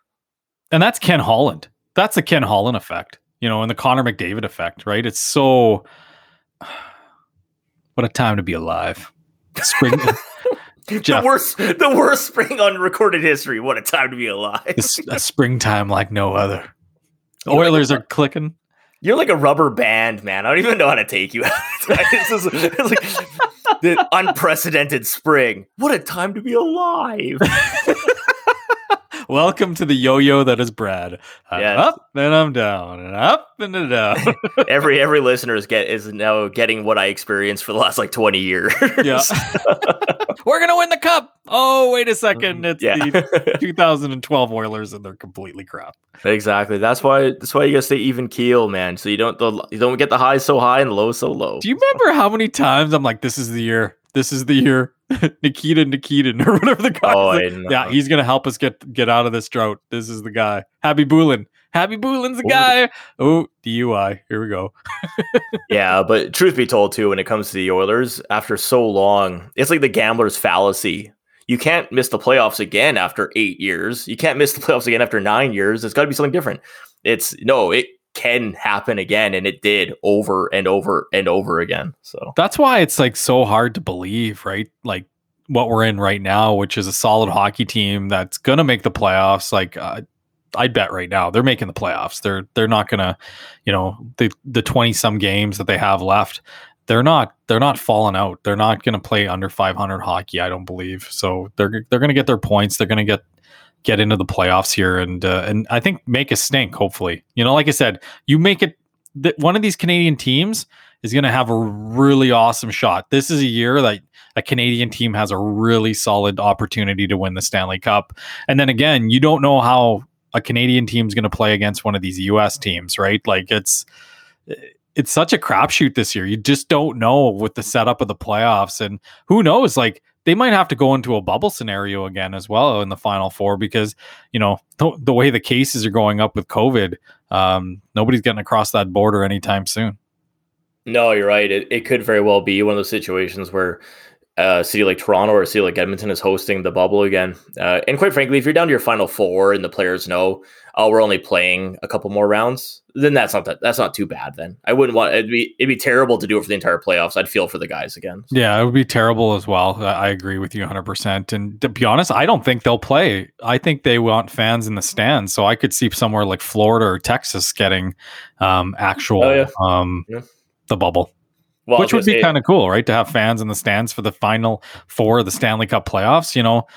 And that's Ken Holland. That's the Ken Holland effect, you know, and the Connor McDavid effect, right? It's so what a time to be alive. Spring, Jeff. The worst, the worst spring on recorded history. What a time to be alive. it's a springtime like no other. Oilers are clicking. You're like a rubber band, man. I don't even know how to take you. Out. This is it's like the unprecedented spring. What a time to be alive. Welcome to the yo-yo that is Brad. I'm Yes. up and I'm down and up and down. every every listener is get is now getting what I experienced for the last like 20 years. yeah. We're gonna win the cup. Oh, wait a second. Mm-hmm. It's yeah. the 2012 Oilers and they're completely crap. exactly. That's why that's why you gotta stay even keel, man. So you don't the, you don't get the highs so high and the lows so low. Do you remember how many times I'm like, this is the year. This is the year. Nikita Nikitin or whatever the guy. Oh, know. yeah, he's gonna help us get get out of this drought. This is the guy. Happy Boolin. Happy Boolin's the Ooh. guy. Oh, DUI. Here we go. Yeah, but truth be told, too, when it comes to the Oilers, after so long, it's like the gambler's fallacy. You can't miss the playoffs again after eight years. You can't miss the playoffs again after nine years. It's got to be something different. It's no, it can happen again, and it did over and over and over again. So That's why it's like so hard to believe, right? Like what we're in right now, which is a solid hockey team that's gonna make the playoffs. Like uh, I'd bet right now they're making the playoffs. They're they're not gonna, you know, the the twenty some games that they have left. They're not they're not falling out. They're not gonna play under five hundred hockey. I don't believe so. They're they're gonna get their points. They're gonna get get into the playoffs here and uh, and I think make a stink. Hopefully, you know, like I said, you make it. That one of these Canadian teams is going to have a really awesome shot. This is a year that a Canadian team has a really solid opportunity to win the Stanley Cup. And then again, you don't know how a Canadian team is going to play against one of these US teams, right? Like it's it's such a crapshoot this year. You just don't know with the setup of the playoffs and who knows like they might have to go into a bubble scenario again as well in the final four because you know the, the way the cases are going up with COVID, um, nobody's getting across that border anytime soon. no, you're right. It it could very well be one of those situations where uh, a city like Toronto or a city like Edmonton is hosting the bubble again. Uh, and quite frankly, if you're down to your final four and the players know, oh, we're only playing a couple more rounds, then that's not that that's not too bad. Then I wouldn't want it'd be it'd be terrible to do it for the entire playoffs. I'd feel for the guys again. Yeah, it would be terrible as well. I agree with you 100%. And to be honest, I don't think they'll play. I think they want fans in the stands. So I could see somewhere like Florida or Texas getting um, actual Oh, yeah. um, Yeah. the bubble, Well, which would be kind of cool, right? To have fans in the stands for the final four of the Stanley Cup playoffs. You know,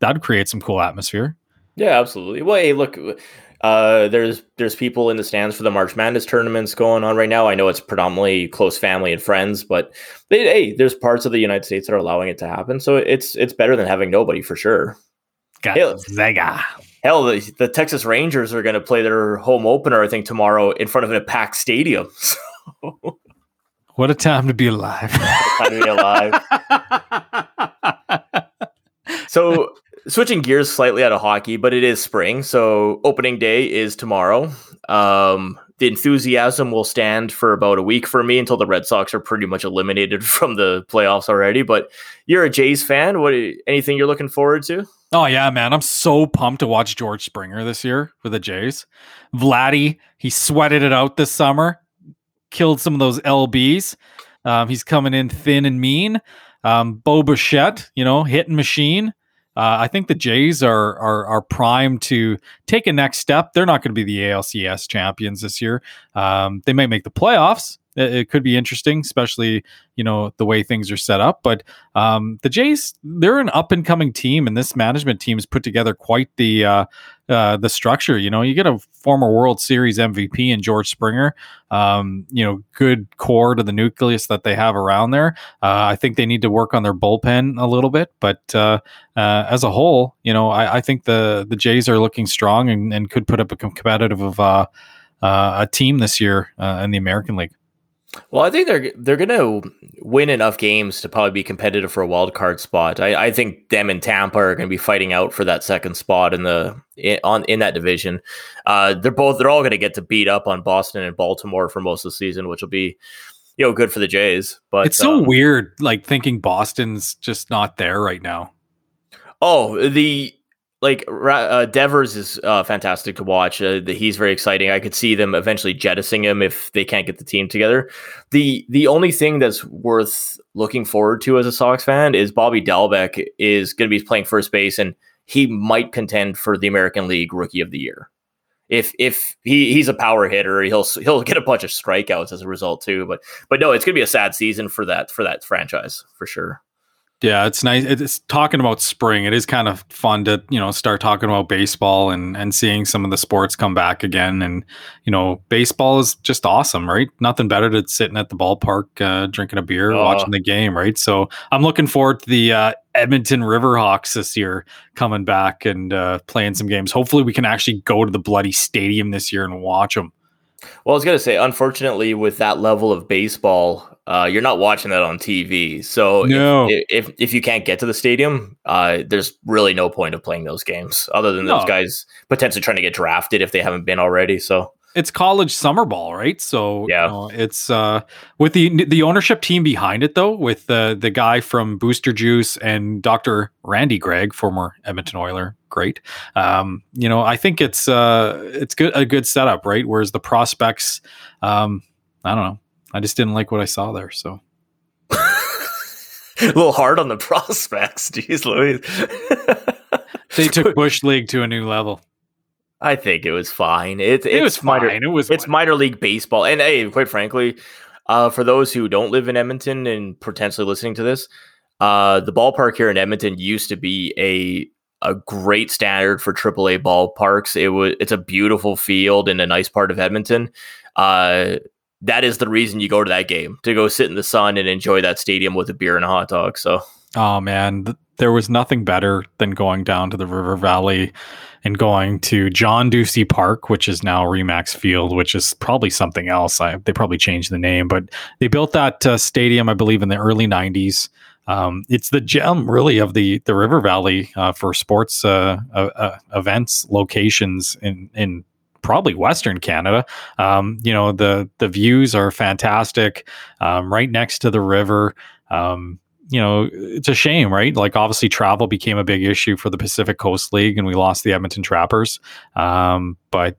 that'd create some cool atmosphere. Yeah, absolutely. Well, hey, look, uh, there's there's people in the stands for the March Madness tournaments going on right now. I know it's predominantly close family and friends, but they, hey, there's parts of the United States that are allowing it to happen. So it's it's better than having nobody for sure. Got Yeah. Zaga. Hell, the, the Texas Rangers are going to play their home opener, I think, tomorrow in front of a packed stadium. So What a time to be alive. time to be alive. So switching gears slightly out of hockey, but it is spring, so opening day is tomorrow. Um, the enthusiasm will stand for about a week for me until the Red Sox are pretty much eliminated from the playoffs already. But you're a Jays fan. What anything you're looking forward to? Oh yeah, man! I'm so pumped to watch George Springer this year with the Jays. Vladdy, he sweated it out this summer, killed some of those lbs. Um, he's coming in thin and mean. Um, Bo Bichette, you know, hitting machine. Uh, I think the Jays are, are are primed to take a next step. They're not going to be the ALCS champions this year. Um, they may make the playoffs. It, it could be interesting, especially you know the way things are set up. But um, the Jays, they're an up and coming team, and this management team has put together quite the uh, uh, the structure. You know, you get a former World Series MVP in George Springer. Um, you know, good core to the nucleus that they have around there. Uh, I think they need to work on their bullpen a little bit, but uh, uh, as a whole, you know, I, I think the the Jays are looking strong and, and could put up a competitive of uh, a team this year in the American League. Well, I think they're they're going to win enough games to probably be competitive for a wild card spot. I, I think them and Tampa are going to be fighting out for that second spot in the in, on in that division. Uh, they're both they're all going to get to beat up on Boston and Baltimore for most of the season, which will be you know good for the Jays. But it's so um, weird, like thinking Boston's just not there right now. Oh, the like uh, Devers is uh, fantastic to watch. Uh, he's very exciting. I could see them eventually jettisoning him if they can't get the team together. the The only thing that's worth looking forward to as a Sox fan is Bobby Dalbec is going to be playing first base, and he might contend for the American League Rookie of the Year. if if he, he's a power hitter, he'll he'll get a bunch of strikeouts as a result too. But but no, it's gonna be a sad season for that for that franchise for sure. Yeah, it's nice. It's talking about spring. It is kind of fun to you know start talking about baseball and and seeing some of the sports come back again. And you know, baseball is just awesome, right? Nothing better than sitting at the ballpark, uh, drinking a beer, uh, watching the game, right? So I'm looking forward to the uh, Edmonton Riverhawks this year coming back and uh, playing some games. Hopefully, we can actually go to the bloody stadium this year and watch them. Well, I was gonna say, unfortunately, with that level of baseball, uh, you're not watching that on TV. So no. if, if, if you can't get to the stadium, uh, there's really no point of playing those games other than no. those guys potentially trying to get drafted if they haven't been already. So it's college summer ball, right? So yeah, you know, it's uh, with the the ownership team behind it though, with the the guy from Booster Juice and Dr. Randy Gregg, former Edmonton Oiler, great. Um, you know, I think it's uh, it's good a good setup, right? Whereas the prospects, um, I don't know, I just didn't like what I saw there, so. a little hard on the prospects, jeez Louise. they took Bush League to a new level. I think it was fine. It, it was minor, fine. It was it's fine. minor league baseball, and hey, quite frankly, uh, for those who don't live in Edmonton and potentially listening to this, uh, the ballpark here in Edmonton used to be a a great standard for AAA ballparks. It was it's a beautiful field in a nice part of Edmonton. Uh, that is the reason you go to that game to go sit in the sun and enjoy that stadium with a beer and a hot dog. So, oh man, there was nothing better than going down to the River Valley and going to John Ducey Park, which is now Remax Field, which is probably something else. I, they probably changed the name, but they built that uh, stadium, I believe, in the early '90s. Um, it's the gem, really, of the the River Valley uh, for sports uh, uh, uh events locations in in probably Western Canada. Um, you know the the views are fantastic, um, right next to the river. Um, you know, it's a shame, right? Like, obviously, travel became a big issue for the Pacific Coast League, and we lost the Edmonton Trappers. Um, but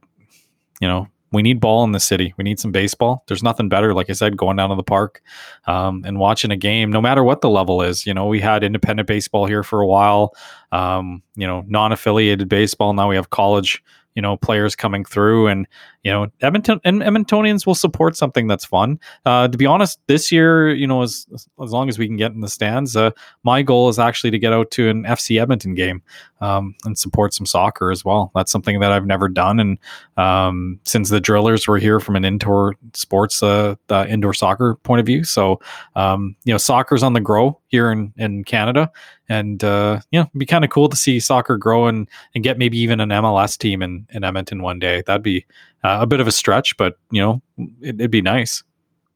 you know, we need ball in the city. We need some baseball. There's nothing better, like I said, going down to the park um, and watching a game, no matter what the level is. You know, we had independent baseball here for a while. Um, you know, non-affiliated baseball. Now we have college you know players coming through and you know edmonton and edmontonians will support something that's fun. Uh, to be honest this year you know as as long as we can get in the stands uh, my goal is actually to get out to an fc edmonton game um, and support some soccer as well. That's something that i've never done and um, since the drillers were here from an indoor sports uh, indoor soccer point of view. So um, you know soccer's on the grow here in, in canada and uh, you know, it'd be kind of cool to see soccer grow and, and get maybe even an MLS team in, in Edmonton one day. That'd be uh, a bit of a stretch, but you know, it, would be nice.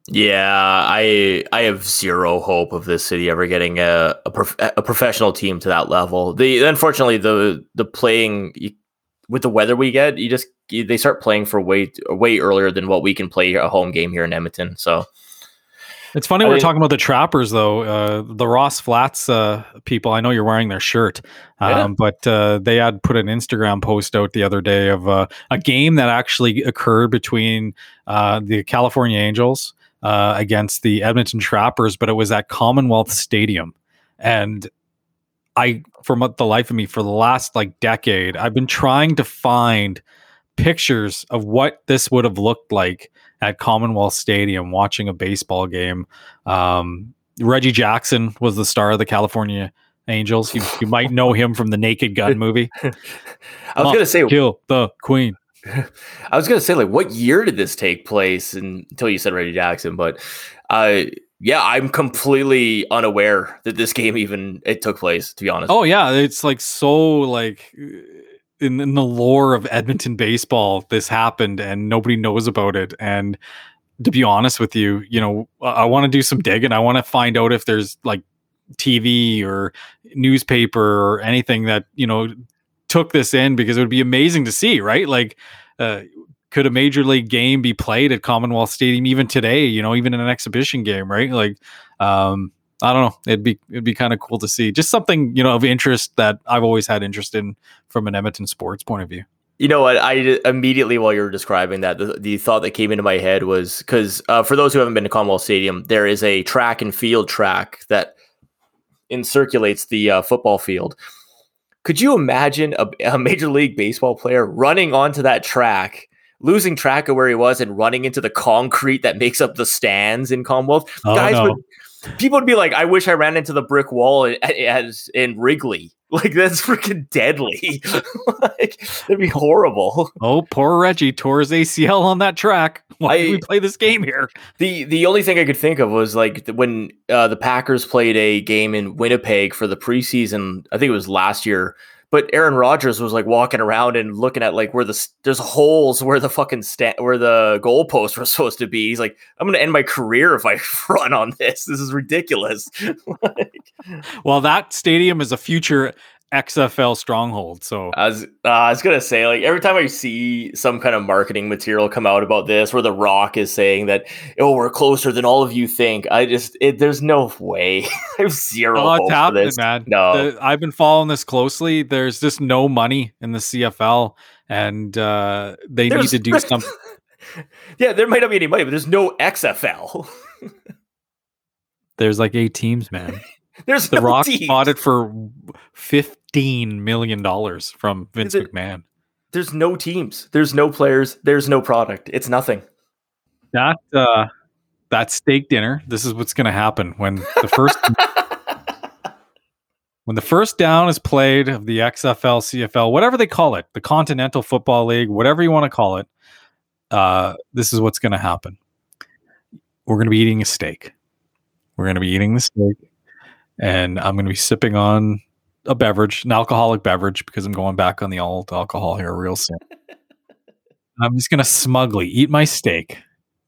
Yeah, I I have zero hope of this city ever getting a a, prof- a professional team to that level. The unfortunately the the playing with the weather we get, you just they start playing for way way earlier than what we can play a home game here in Edmonton. So it's funny I we're mean, talking about the trappers though. Uh, the Ross Flats uh, people, I know you're wearing their shirt, um, yeah. but uh, they had put an Instagram post out the other day of uh, a game that actually occurred between uh, the California Angels uh, against the Edmonton Trappers, but it was at Commonwealth Stadium, and I, for the life of me, for the last like decade, I've been trying to find pictures of what this would have looked like at Commonwealth Stadium watching a baseball game. Um, Reggie Jackson was the star of the California Angels. You, you might know him from the Naked Gun movie. I was going to say, kill the Queen. I was going to say, like, what year did this take place? And, until you said Reggie Jackson, but uh, yeah, I'm completely unaware that this game even it took place. To be honest. Oh yeah, it's like so like in, in the lore of Edmonton baseball, this happened and nobody knows about it. And to be honest with you, you know, I want to do some digging. I want to find out if there's like TV or newspaper or anything that, you know, took this in because it would be amazing to see, right? Like, uh, could a major league game be played at Commonwealth Stadium even today, you know, even in an exhibition game, right? Like, um, I don't know. It'd be it'd be kind of cool to see just something you know of interest that I've always had interest in from an Edmonton sports point of view. You know what? I immediately while you were describing that, the, the thought that came into my head was because uh, for those who haven't been to Commonwealth Stadium, there is a track and field track that encirculates the uh, football field. Could you imagine a, a major league baseball player running onto that track? Losing track of where he was and running into the concrete that makes up the stands in Commonwealth, Oh, guys no. would people would be like, "I wish I ran into the brick wall as in Wrigley." Like that's freaking deadly. like that'd be horrible. Oh, poor Reggie tore his ACL on that track. Why did we play this game here? The the only thing I could think of was like when uh, the Packers played a game in Winnipeg for the preseason. I think it was last year. But Aaron Rodgers was like walking around and looking at like where the there's holes where the fucking sta- where the goalposts were supposed to be. He's like, I'm gonna end my career if I run on this. This is ridiculous. Like, Well, that stadium is a future XFL stronghold. So I was uh, I was gonna say like every time I see some kind of marketing material come out about this, where The Rock is saying that oh we're closer than all of you think, I just it, there's no way. I have zero it's for happening, this. man. No. The- I've been following this closely. There's just no money in the CFL, and uh, they There's- need to do something. yeah, there might not be any money, but there's no XFL. There's like eight teams, man. there's The no Rock teams. bought it for fifteen million dollars from Vince it- McMahon. There's no teams. There's no players. There's no product. It's nothing. That uh, that steak dinner. This is what's going to happen when the first when the first down is played of the XFL, CFL, whatever they call it, the Continental Football League, whatever you want to call it. Uh, this is what's going to happen. We're going to be eating a steak. We're going to be eating the steak, and I'm going to be sipping on a beverage, an alcoholic beverage, because I'm going back on the alt alcohol here real soon. I'm just going to smugly eat my steak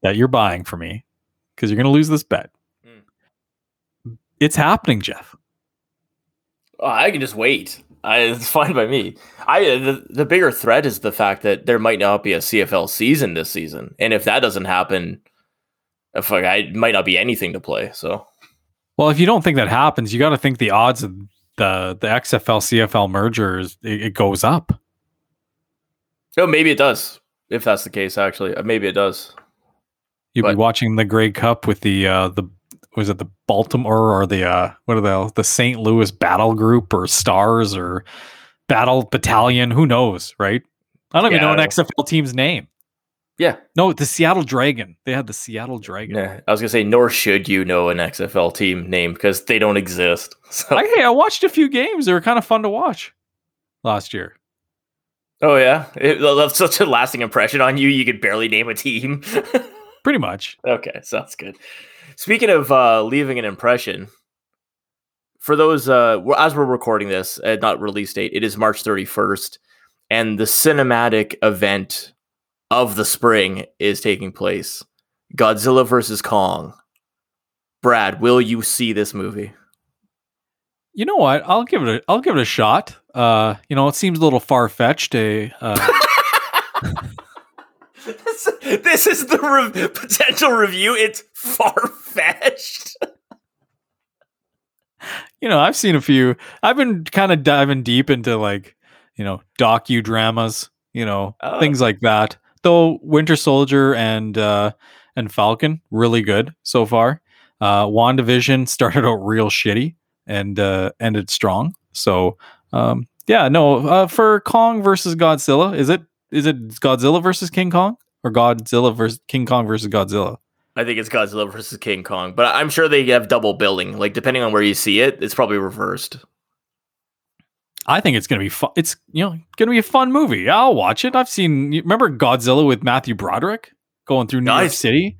that you're buying for me because you're going to lose this bet. Mm. It's happening, Jeff. Oh, I can just wait. I, it's fine by me. I the, the bigger threat is the fact that there might not be a CFL season this season, and if that doesn't happen, if like I might not be anything to play. So Well, if you don't think that happens, you got to think the odds of the the XFL CFL merger is it, it goes up. oh, maybe it does. If that's the case, actually, Uh, maybe it does. You'll be watching the Grey Cup with the uh, the was it the Baltimore or the uh, what are the the St. Louis Battle Group or Stars or Battle Battalion? Who knows, right? I don't even know an XFL team's name. Yeah, No, the Seattle Dragon. They had the Seattle Dragon. yeah. I was gonna say, nor should you know an XFL team name because they don't exist. So, I, hey, I watched a few games. They were kind of fun to watch last year. oh yeah, it left such a lasting impression on you. You could barely name a team. Pretty much. Okay, sounds good. Speaking of uh, leaving an impression, for those uh, as we're recording this, uh, not release date, it is March 31st, and the cinematic event of the spring is taking place. Godzilla versus Kong. Brad, will you see this movie? You know what? I'll give it a I'll give it a shot. Uh, you know, it seems a little far fetched. A uh, this, this is the re- potential review. It's far fetched. you know, I've seen a few. I've been kind of diving deep into like, you know, docudramas, you know, Oh. things like that. Though Winter Soldier and uh and Falcon really good so far. Uh WandaVision started out real shitty and uh ended strong. So, um yeah, no, uh for Kong versus Godzilla, is it is it Godzilla versus King Kong or Godzilla versus King Kong versus Godzilla? I think it's Godzilla versus King Kong, but I'm sure they have double billing. Like depending on where you see it, it's probably reversed. I think it's gonna be fun. It's you know gonna be a fun movie. I'll watch it. I've seen. Remember Godzilla with Matthew Broderick going through New York City?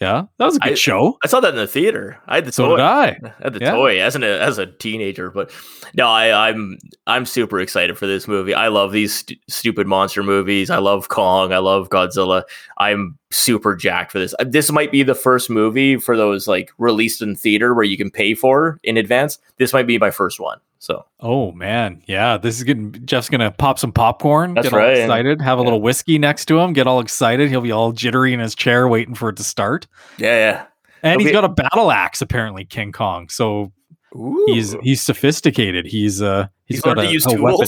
Yeah, that was a good I- show. I saw that in the theater. I had the So toy. did I. I had the Yeah. toy as an as a teenager, but no, I, I'm I'm super excited for this movie. I love these stu- stupid monster movies. I love Kong. I love Godzilla. I'm super jacked for this. Uh, This might be the first movie for those like released in theater where you can pay for in advance. This might be my first one. So Oh man, yeah. This is getting. Jeff's gonna pop some popcorn. That's get all right. excited. Have a Yeah. little whiskey next to him. Get all excited. He'll be all jittery in his chair, waiting for it to start. yeah, yeah. And he's got a battle axe apparently, King Kong. So Ooh. he's sophisticated. He's uh he's, he's got learned a, to use a tools. weapon.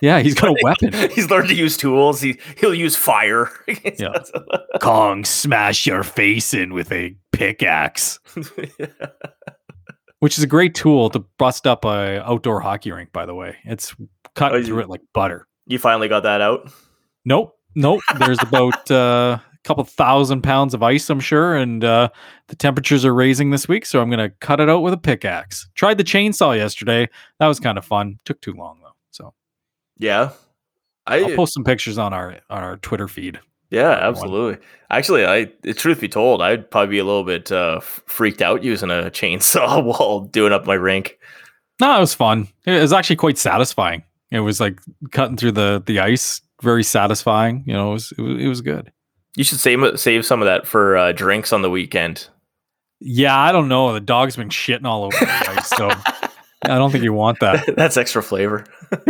Yeah, he's got a weapon. he's learned to use tools. He he'll use fire. Yeah. Kong, smash your face in with a pickaxe. which is a great tool to bust up a outdoor hockey rink by the way it's cutting Oh, you- through it like butter. You finally got that out. Nope, nope. There's about uh, a couple thousand pounds of ice, I'm sure, and uh, the temperatures are raising this week, so I'm gonna cut it out with a pickaxe. Tried the chainsaw yesterday. That was kind of fun. Took too long though, so Yeah. I I'll post some pictures on our on our Twitter feed. Yeah, one. absolutely. Actually, I truth be told, I'd probably be a little bit uh, freaked out using a chainsaw while doing up my rink. No, it was fun. It was actually quite satisfying. It was like cutting through the the ice, very satisfying. You know, it was it was, it was good. You should save save some of that for uh, drinks on the weekend. Yeah, I don't know. The dog's been shitting all over the ice, so I don't think you want that. That's extra flavor.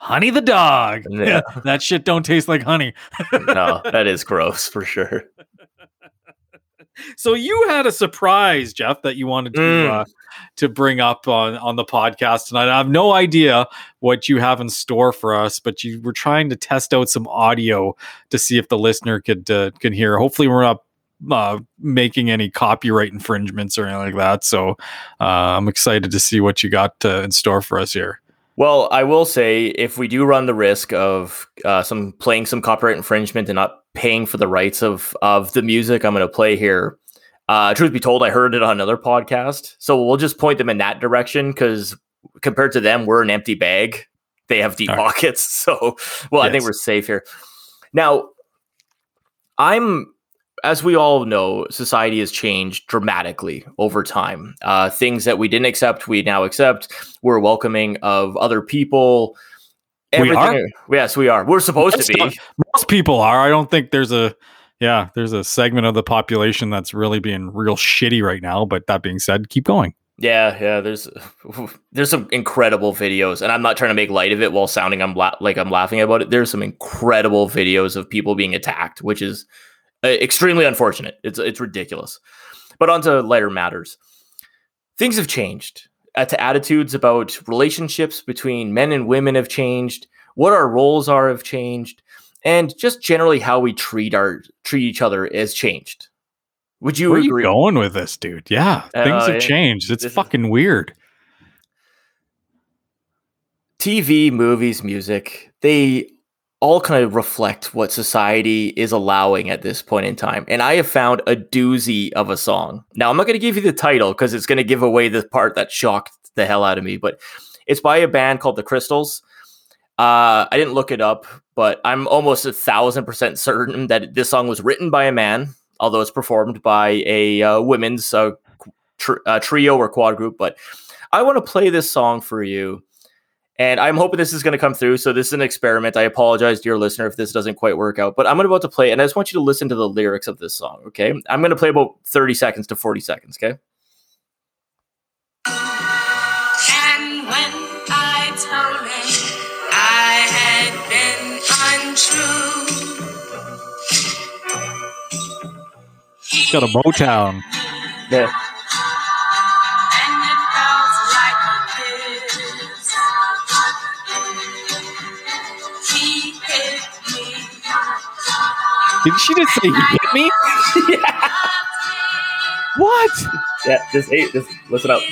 honey the dog. Yeah. that shit don't taste like honey. No, that is gross for sure. So you had a surprise, Jeff, that you wanted to Mm. uh, to bring up on on the podcast tonight. I have no idea what you have in store for us, but you were trying to test out some audio to see if the listener could uh, can hear. Hopefully, we're not uh, making any copyright infringements or anything like that. So uh, I'm excited to see what you got uh, in store for us here. Well, I will say if we do run the risk of uh, some playing some copyright infringement and not paying for the rights of of the music I'm going to play here. Uh, truth be told, I heard it on another podcast, so we'll just point them in that direction because compared to them, we're an empty bag. They have deep All right. pockets, so well, I think we're safe here. Now, I'm as we all know, society has changed dramatically over time. Uh, things that we didn't accept, we now accept. We're welcoming of other people. We are? Yes, we are. We're supposed to be. Most- Most people are. I don't think there's a yeah, there's a segment of the population that's really being real shitty right now. But that being said, keep going. Yeah, yeah. There's there's some incredible videos, and I'm not trying to make light of it while sounding I'm la- like I'm laughing about it. There's some incredible videos of people being attacked, which is uh, extremely unfortunate. It's it's ridiculous. But on to lighter matters. Things have changed. Uh, to attitudes about relationships between men and women have changed. What our roles are have changed, and just generally how we treat our treat each other has changed. Would you Where are you agree? going with this, dude? Yeah, things Uh, have yeah. changed. It's fucking weird. TV, movies, music, they all kind of reflect what society is allowing at this point in time. And I have found a doozy of a song. Now, I'm not going to give you the title because it's going to give away the part that shocked the hell out of me, but it's by a band called The Crystals. Uh, I didn't look it up, but I'm almost a thousand percent certain that this song was written by a man, although it's performed by a uh, women's uh, tr- uh, trio or quad group. But I want to play this song for you. And I'm hoping this is going to come through. So this is an experiment. I apologize, dear listener, if this doesn't quite work out. But I'm about to play, it, and I just want you to listen to the lyrics of this song. Okay, I'm going to play about 30 seconds to 40 seconds. Okay. And when I told him I had been untrue, he Got a Motown. Yeah. Did she just say he hit me? yeah. What? Yeah. Just hey, just listen up.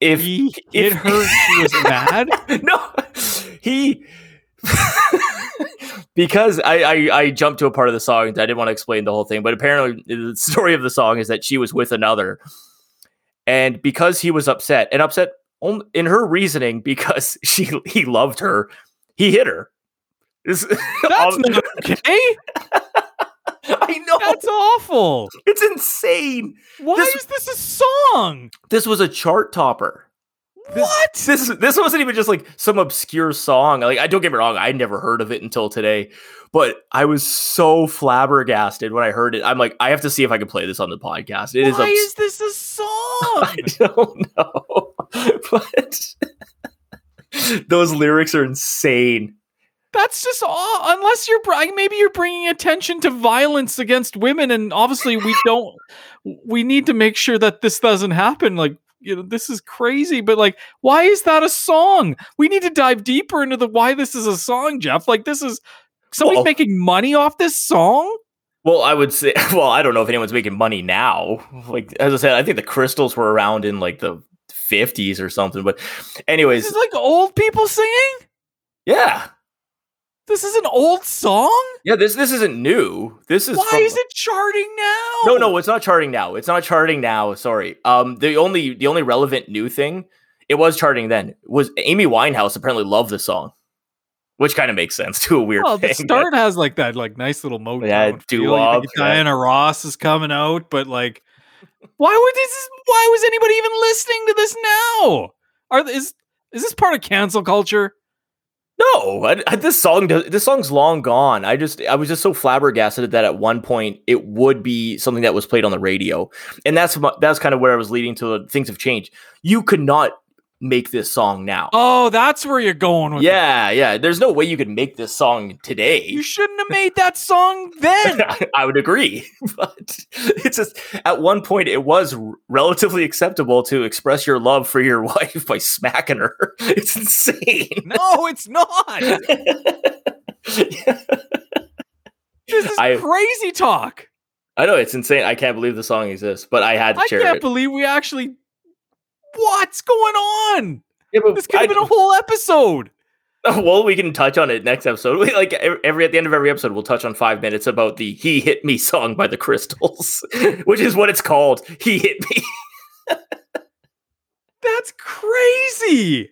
If he didn't care for me, I could have never made him mad. But he hit me, and I was glad. So if He if hit her. She was mad. no, he because I, I I jumped to a part of the song. that I didn't want to explain the whole thing, but apparently the story of the song is that she was with another, and because he was upset and upset on- in her reasoning because she he loved her, he hit her. That's not okay. I know That's awful. it's insane. Why This- is this a song? This was a chart topper. This- What? This this wasn't even just like some obscure song. Like I don't get me wrong, I never heard of it until today, but I was so flabbergasted when I heard it. I'm like, I have to see if I can play this on the podcast. It is Why is this a song? I don't know, but those lyrics are insane. That's just all. Unless you're maybe you're bringing attention to violence against women, and obviously we don't. We need to make sure that this doesn't happen. Like you know, this is crazy. But like, why is that a song? We need to dive deeper into the why this is a song, Jeff. Like this is somebody's Well- making money off this song. Well, I would say, well, I don't know if anyone's making money now. Like as I said, I think the crystals were around in like the 50s or something. But, anyways, is like old people singing. yeah, This is an old song. yeah. This this isn't new. This is Why from- is it charting now? No, no, it's not charting now. It's not charting now. Sorry. Um, the only the only relevant new thing it was charting then was Amy Winehouse apparently loved the song, which kind of makes sense to a weird Well, the thing. start has like that like nice little Motown. Yeah, feel. Doo-wop, yeah. Diana Ross is coming out, but like, why would this? Why was anybody even listening to this now? Are is is this part of cancel culture? No, I, I- this song this song's long gone. I just I was just so flabbergasted that at one point it would be something that was played on the radio, and that's that's kind of where I was leading to. Uh, things have changed. You could not make this song now. Oh, that's where you're going with. it. yeah, yeah. There's no way you could make this song today. you shouldn't have made that song then. I would agree, but it's just at one point it was relatively acceptable to express your love for your wife by smacking her. It's insane. no, it's not. This is I- crazy talk. I know it's insane. I can't believe the song exists, but I had to I share can't it. believe we actually. What's going on? Yeah, but This could have been a whole episode. well, we can touch on it next episode. We, like every at the end of every episode, we'll touch on five minutes about the "He Hit Me" song by the Crystals, which is what it's called. He hit me. That's crazy.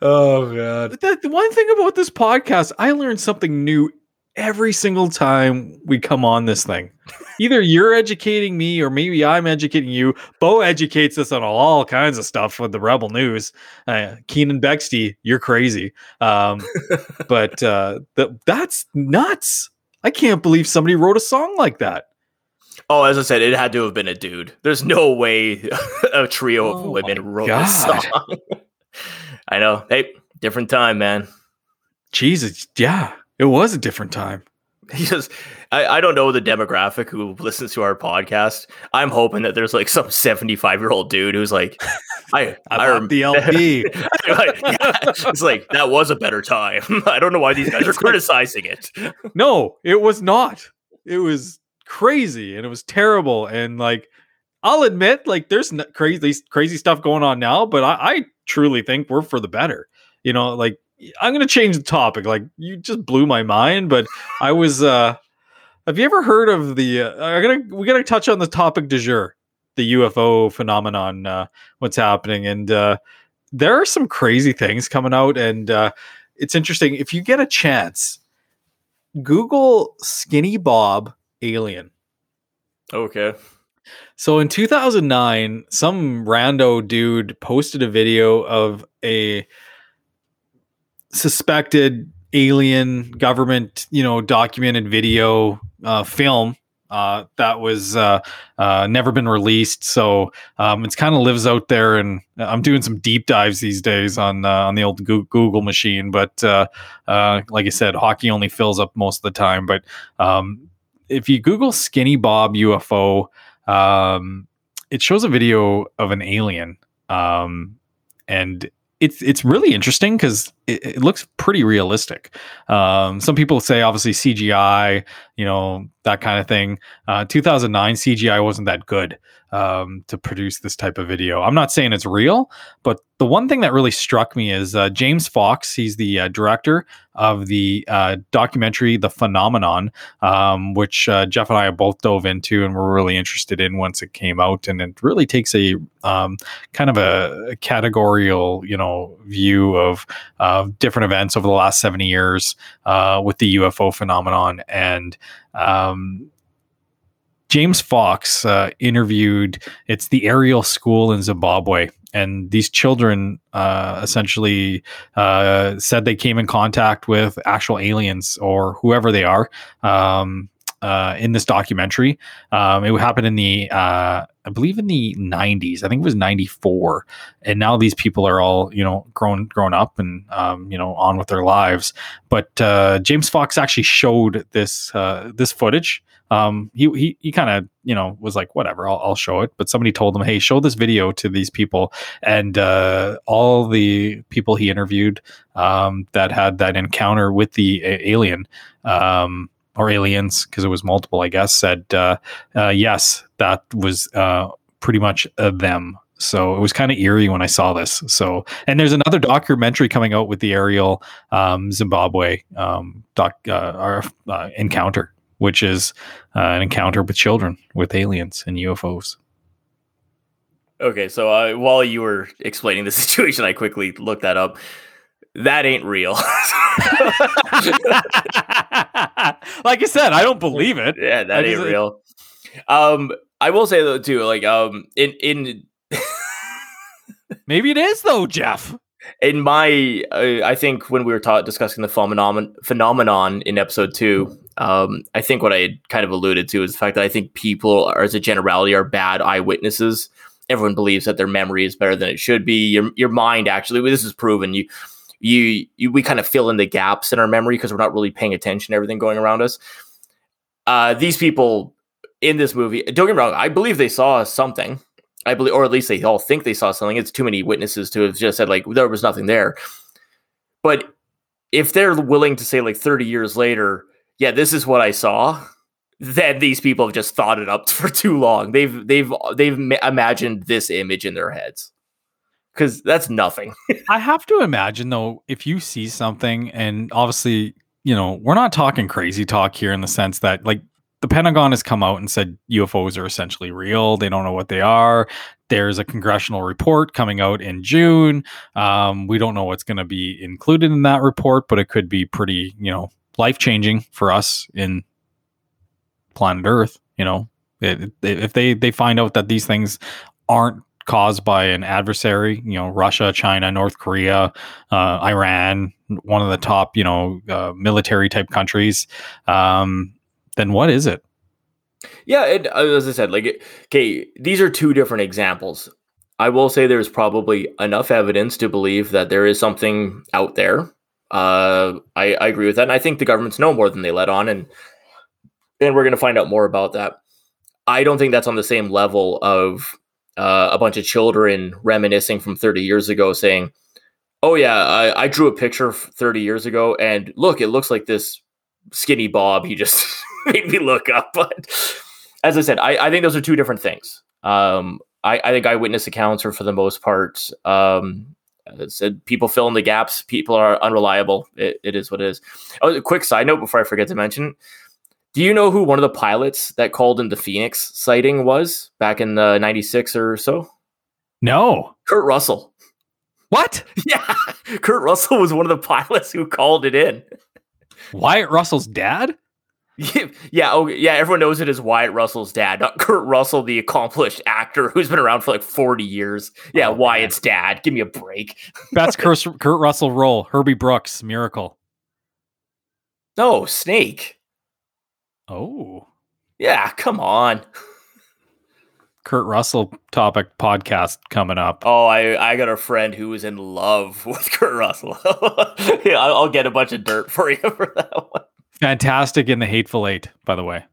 oh god. The, the one thing about this podcast, I learned something new every single time we come on this thing. Either you're educating me or maybe I'm educating you. Bo educates us on all kinds of stuff with the Rebel News. Uh, Keenan Bexte, you're crazy. Um, but uh, th- that's nuts. I can't believe somebody wrote a song like that. Oh, as I said, it had to have been a dude. There's no way a trio of Oh women my wrote this song. I know. Hey, different time, man. Jesus, yeah, it was a different time. He just, I, I don't know the demographic who listens to our podcast. I'm hoping that there's like some 75 year old dude who's like, I, I, I the LP. Like, yeah, it's like that was a better time. I don't know why these guys are criticizing it. No, it was not. It was crazy and it was terrible. And like, I'll admit, like, there's n- crazy, crazy stuff going on now, but I, I truly think we're for the better. You know, like, I'm gonna change the topic. Like, you just blew my mind, but I was. uh Have you ever heard of the? Uh, I'm gonna we gotta touch on the topic du jour, the UFO phenomenon. Uh, what's happening and. uh there are some crazy things coming out and uh, it's interesting if you get a chance google skinny bob alien Okay. so in 2009 some rando dude posted a video of a suspected alien government you know documented video uh, film uh, that was uh, uh, never been released. So um, it's kind of lives out there, and I'm doing some deep dives these days on uh, on the old Google machine. But uh, uh, like I said, hockey only fills up most of the time. But um, if you Google Skinny Bob UFO, um, it shows a video of an alien, um, and it's it's really interesting because it, it looks pretty realistic. Um, some people say obviously CGI, you know that kind of thing. Uh, 2009 CGI wasn't that good um, to produce this type of video. I'm not saying it's real, but the one thing that really struck me is uh, James Fox. He's the uh, director of the uh, documentary The Phenomenon, um, which uh, Jeff and I both dove into and were really interested in once it came out. And it really takes a um, kind of a, a categorical, you know, view of different events over the last 70 years uh, with the UFO phenomenon. And um, James Fox uh, interviewed, it's the Ariel School in Zimbabwe. And these children uh, essentially uh, said they came in contact with actual aliens or whoever they are. Um, uh, in this documentary. Um, it happened in the, uh, I believe, in the '90s. I think it was '94, and now these people are all you know grown grown up and um, you know on with their lives. But uh, James Fox actually showed this uh, this footage. Um, he he, he kind of you know was like whatever I'll, I'll show it but somebody told him hey show this video to these people and uh, all the people he interviewed um, that had that encounter with the alien um, or aliens because it was multiple I guess said uh, uh, yes that was uh, pretty much them so it was kind of eerie when I saw this. So, and there's another documentary coming out with the Ariel um, Zimbabwe um, doc uh, our, uh, encounter, which is an encounter with children with aliens and UFOs. Okay, so while you were explaining the situation, I quickly looked that up. That ain't real. like I said, I don't believe it. yeah, I that ain't just- real. Um, I will say though too, like um, in in Maybe it is though, Jeff. in my uh, i think when we were ta- discussing the phenomenon phenomenon in episode two um, i think what i had kind of alluded to is the fact that i think people are, as a generality are bad eyewitnesses everyone believes that their memory is better than it should be your, your mind actually this is proven you you, you we kind of fill in the gaps in our memory because we're not really paying attention to everything going around us uh, these people in this movie don't get me wrong i believe they saw something I believe, or at least they all think they saw something. It's too many witnesses to have just said like there was nothing there. But if they're willing to say like 30 years later, yeah, this is what I saw, then these people have just thought it up for too long. They've they've they've ma- imagined this image in their heads because that's nothing. I have to imagine though, if you see something, and obviously, you know, we're not talking crazy talk here in the sense that like the Pentagon has come out and said UFOs are essentially real. They don't know what they are. There's a congressional report coming out in June. Um, we don't know what's going to be included in that report, but it could be pretty, you know, life changing for us in planet Earth. You know, it, it- if they they find out that these things aren't caused by an adversary, you know, Russia, China, North Korea, uh, Iran, one of the top, you know, uh, military type countries, um, then what is it? Yeah, and uh, as I said, like, okay, these are two different examples. I will say there's probably enough evidence to believe that there is something out there. Uh, I, I agree with that, and I think the governments know more than they let on, and and we're going to find out more about that. I don't think that's on the same level of uh, a bunch of children reminiscing from 30 years ago, saying, "Oh yeah, I, I drew a picture 30 years ago, and look, it looks like this skinny Bob. He just made me look up." But as I said, I, I think those are two different things. Um, I, I think eyewitness accounts are for the most part. Um, said people fill in the gaps. People are unreliable. It, it is what it is. Oh, a quick side note before I forget to mention. Do you know who one of the pilots that called in the Phoenix sighting was back in uh, the '96 or so? No. Kurt Russell. What? Yeah, Kurt Russell was one of the pilots who called it in. Wyatt Russell's dad? yeah, oh yeah, everyone knows it as Wyatt Russell's dad, not Kurt Russell, the accomplished actor who's been around for like 40 years. Yeah, Oh. Wyatt's dad. Give me a break. That's Kurt, Kurt Russell role. Herbie Brooks, Miracle. No, Snake. Oh. Yeah, come on. Kurt Russell topic podcast coming up. Oh, I I got a friend who was in love with Kurt Russell. yeah, I'll, I'll get a bunch of dirt for you for that one. Fantastic in the Hateful Eight, by the way.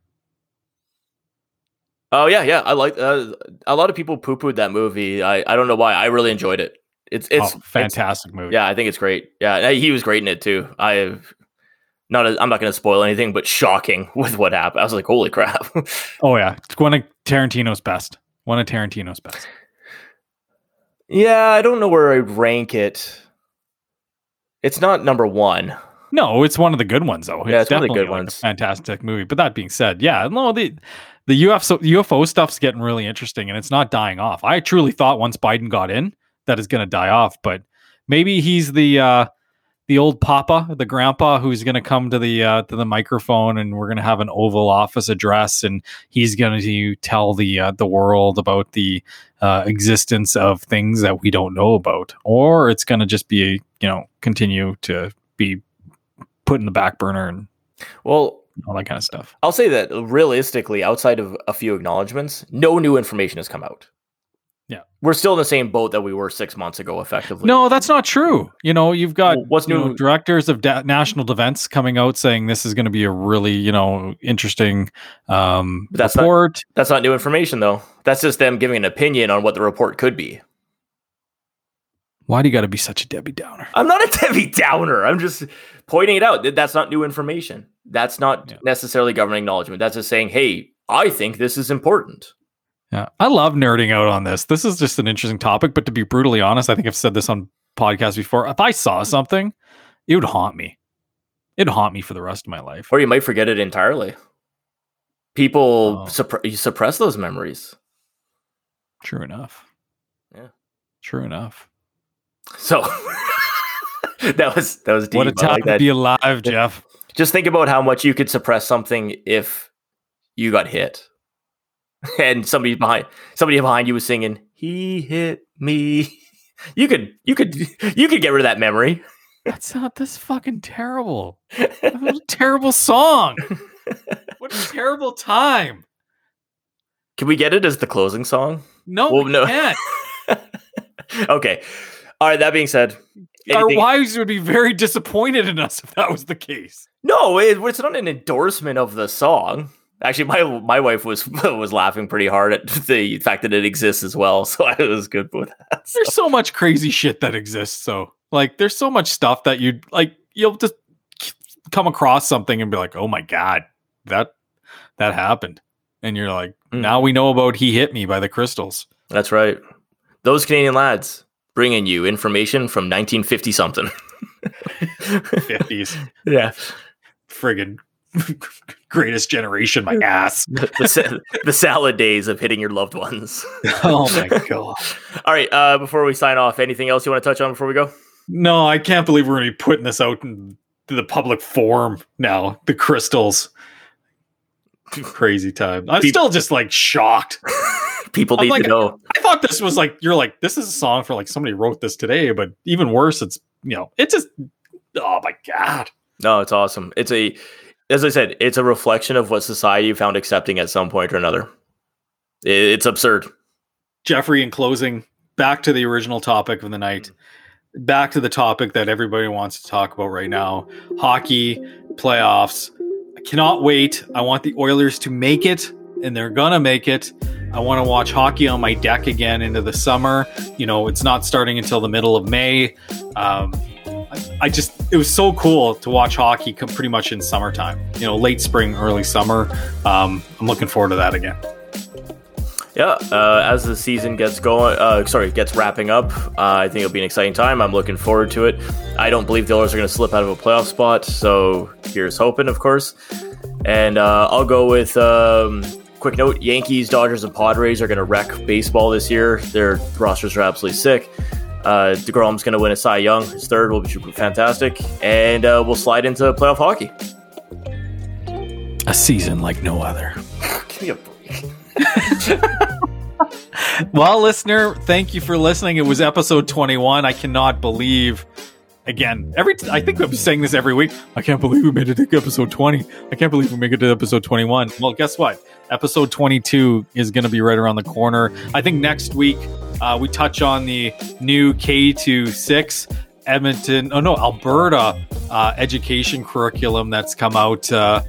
Oh yeah, yeah. I like uh, a lot of people poo pooed that movie. I, I don't know why. I really enjoyed it. It's it's oh, it's- fantastic movie. Yeah, I think it's great. Yeah, he was great in it too. I not. i I'm not going to spoil anything, but shocking with what happened. I was like, holy crap. Oh yeah, it's one of Tarantino's best. One of Tarantino's best. yeah, I don't know where I'd rank it. It's not number one. No, it's one of the good ones though. Yeah, it's one of the definitely, good like, a ones. fantastic movie. But that being said, yeah, no, the the UFO UFO stuff's getting really interesting, and it's not dying off. I truly thought once Biden got in that it's going to die off, but maybe he's the uh, the old papa, the grandpa, who's going to come to the uh, to the microphone, and we're going to have an Oval Office address, and he's going to tell the uh, the world about the uh, existence of things that we don't know about, or it's going to just be you know continue to be put in the back burner and Well, all that kind of stuff. I'll say that realistically, outside of a few acknowledgments, no new information has come out. Yeah. We're still in the same boat that we were six months ago, effectively. No, that's not true. You know, you've got Well, what's you know, new- directors of da- national events coming out saying this is going to be a really you know interesting um, But that's not- report. That's not new information, though. That's just them giving an opinion on what the report could be. Why do you got to be such a Debbie Downer? I'm not a Debbie Downer. I'm just pointing it out. that That's not new information. That's not Yeah. necessarily government acknowledgement. That's just saying, hey, I think this is important. Yeah, I love nerding out on this. This is just an interesting topic, but to be brutally honest, I think I've said this on podcasts before. If I saw hmm. something, it would haunt me. It'd haunt me for the rest of my life. Or you might forget it entirely. People Oh. you suppress those memories. True enough. Yeah. True enough. So that was that was deep. what a time like to be alive, Jeff. Just think about how much you could suppress something if you got hit, and somebody behind somebody behind you was singing "He hit me." You could you could you could get rid of that memory. That's not this fucking terrible. What a terrible song. What a terrible time. Can we get it as the closing song? No, Well, we no. can't. okay. All right. That being said, Our wives would be very disappointed in us if that was the case. no, it, it's not an endorsement of the song. Actually, my my wife was was laughing pretty hard at the fact that it exists as well, so I was good with that. So- There's so much crazy shit that exists. So, like, there's so much stuff that you like. You'll just come across something and be like, "Oh my god, that that happened," and you're like, Mm. "Now we know about he hit me by the crystals." That's right. Those Canadian lads bringing you information from 1950 something. 50s, yeah, friggin' greatest generation, my ass. the, sa- the salad days of hitting your loved ones. oh my god. All right. Uh, before we sign off, anything else you want to touch on before we go? No, I can't believe we're gonna be putting this out in the public forum now. The crystals. Crazy time. I'm Peop- still just like shocked. People need like- to know. I thought this was like you're like this is a song for like somebody wrote this today, but even worse, it's you know it's just oh my god. No, it's awesome. It's a, as I said, it's a reflection of what society found accepting at some point or another. It's absurd. Jeffrey, in closing, back to the original topic of the night, back to the topic that everybody wants to talk about right now: hockey playoffs. I cannot wait. I want the Oilers to make it, and they're gonna make it. I want to watch hockey on my deck again into the summer. You know, it's not starting until the middle of May. Um, I, just, it was so cool to watch hockey pretty much in summertime. You know, late spring, early summer. Um, I'm looking forward to that again. Yeah, uh, as the season gets going, uh, sorry, gets wrapping up, uh, I think it'll be an exciting time. I'm looking forward to it. I don't believe the Oilers are going to slip out of a playoff spot, so here's hoping, of course. And uh, I'll go with um, quick note: Yankees, Dodgers, and Padres are going to wreck baseball this year. Their rosters are absolutely sick. Uh, Degrom's going to win a Cy Young. His third will be super fantastic, and uh, we'll slide into playoff hockey. A season like no other. Give me a break. Well, listener, thank you for listening. It was episode 21. I cannot believe. Again, every t- I think I'm saying this every week. I can't believe we made it to episode 20. I can't believe we made it to episode 21. Well, guess what? Episode 22 is going to be right around the corner. I think next week uh, we touch on the new K26 Edmonton, oh no, Alberta uh, education curriculum that's come out. Uh,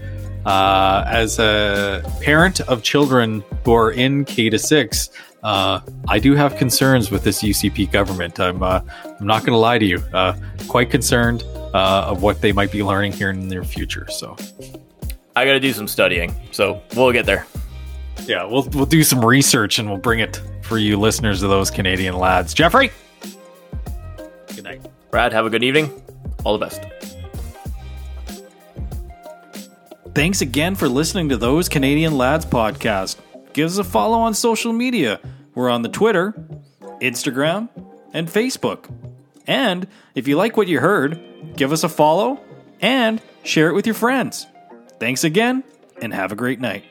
uh, as a parent of children who are in K to six, uh, I do have concerns with this UCP government. I'm uh, I'm not going to lie to you. Uh, quite concerned uh, of what they might be learning here in the near future. So I got to do some studying, so we'll get there. yeah, we'll we'll do some research and we'll bring it for you listeners of those Canadian lads. Jeffrey, good night. Brad, have a good evening. All the best. Thanks again for listening to those Canadian Lads podcast. Give us a follow on social media. We're on the Twitter, Instagram, and Facebook. And if you like what you heard, give us a follow and share it with your friends. Thanks again, and have a great night.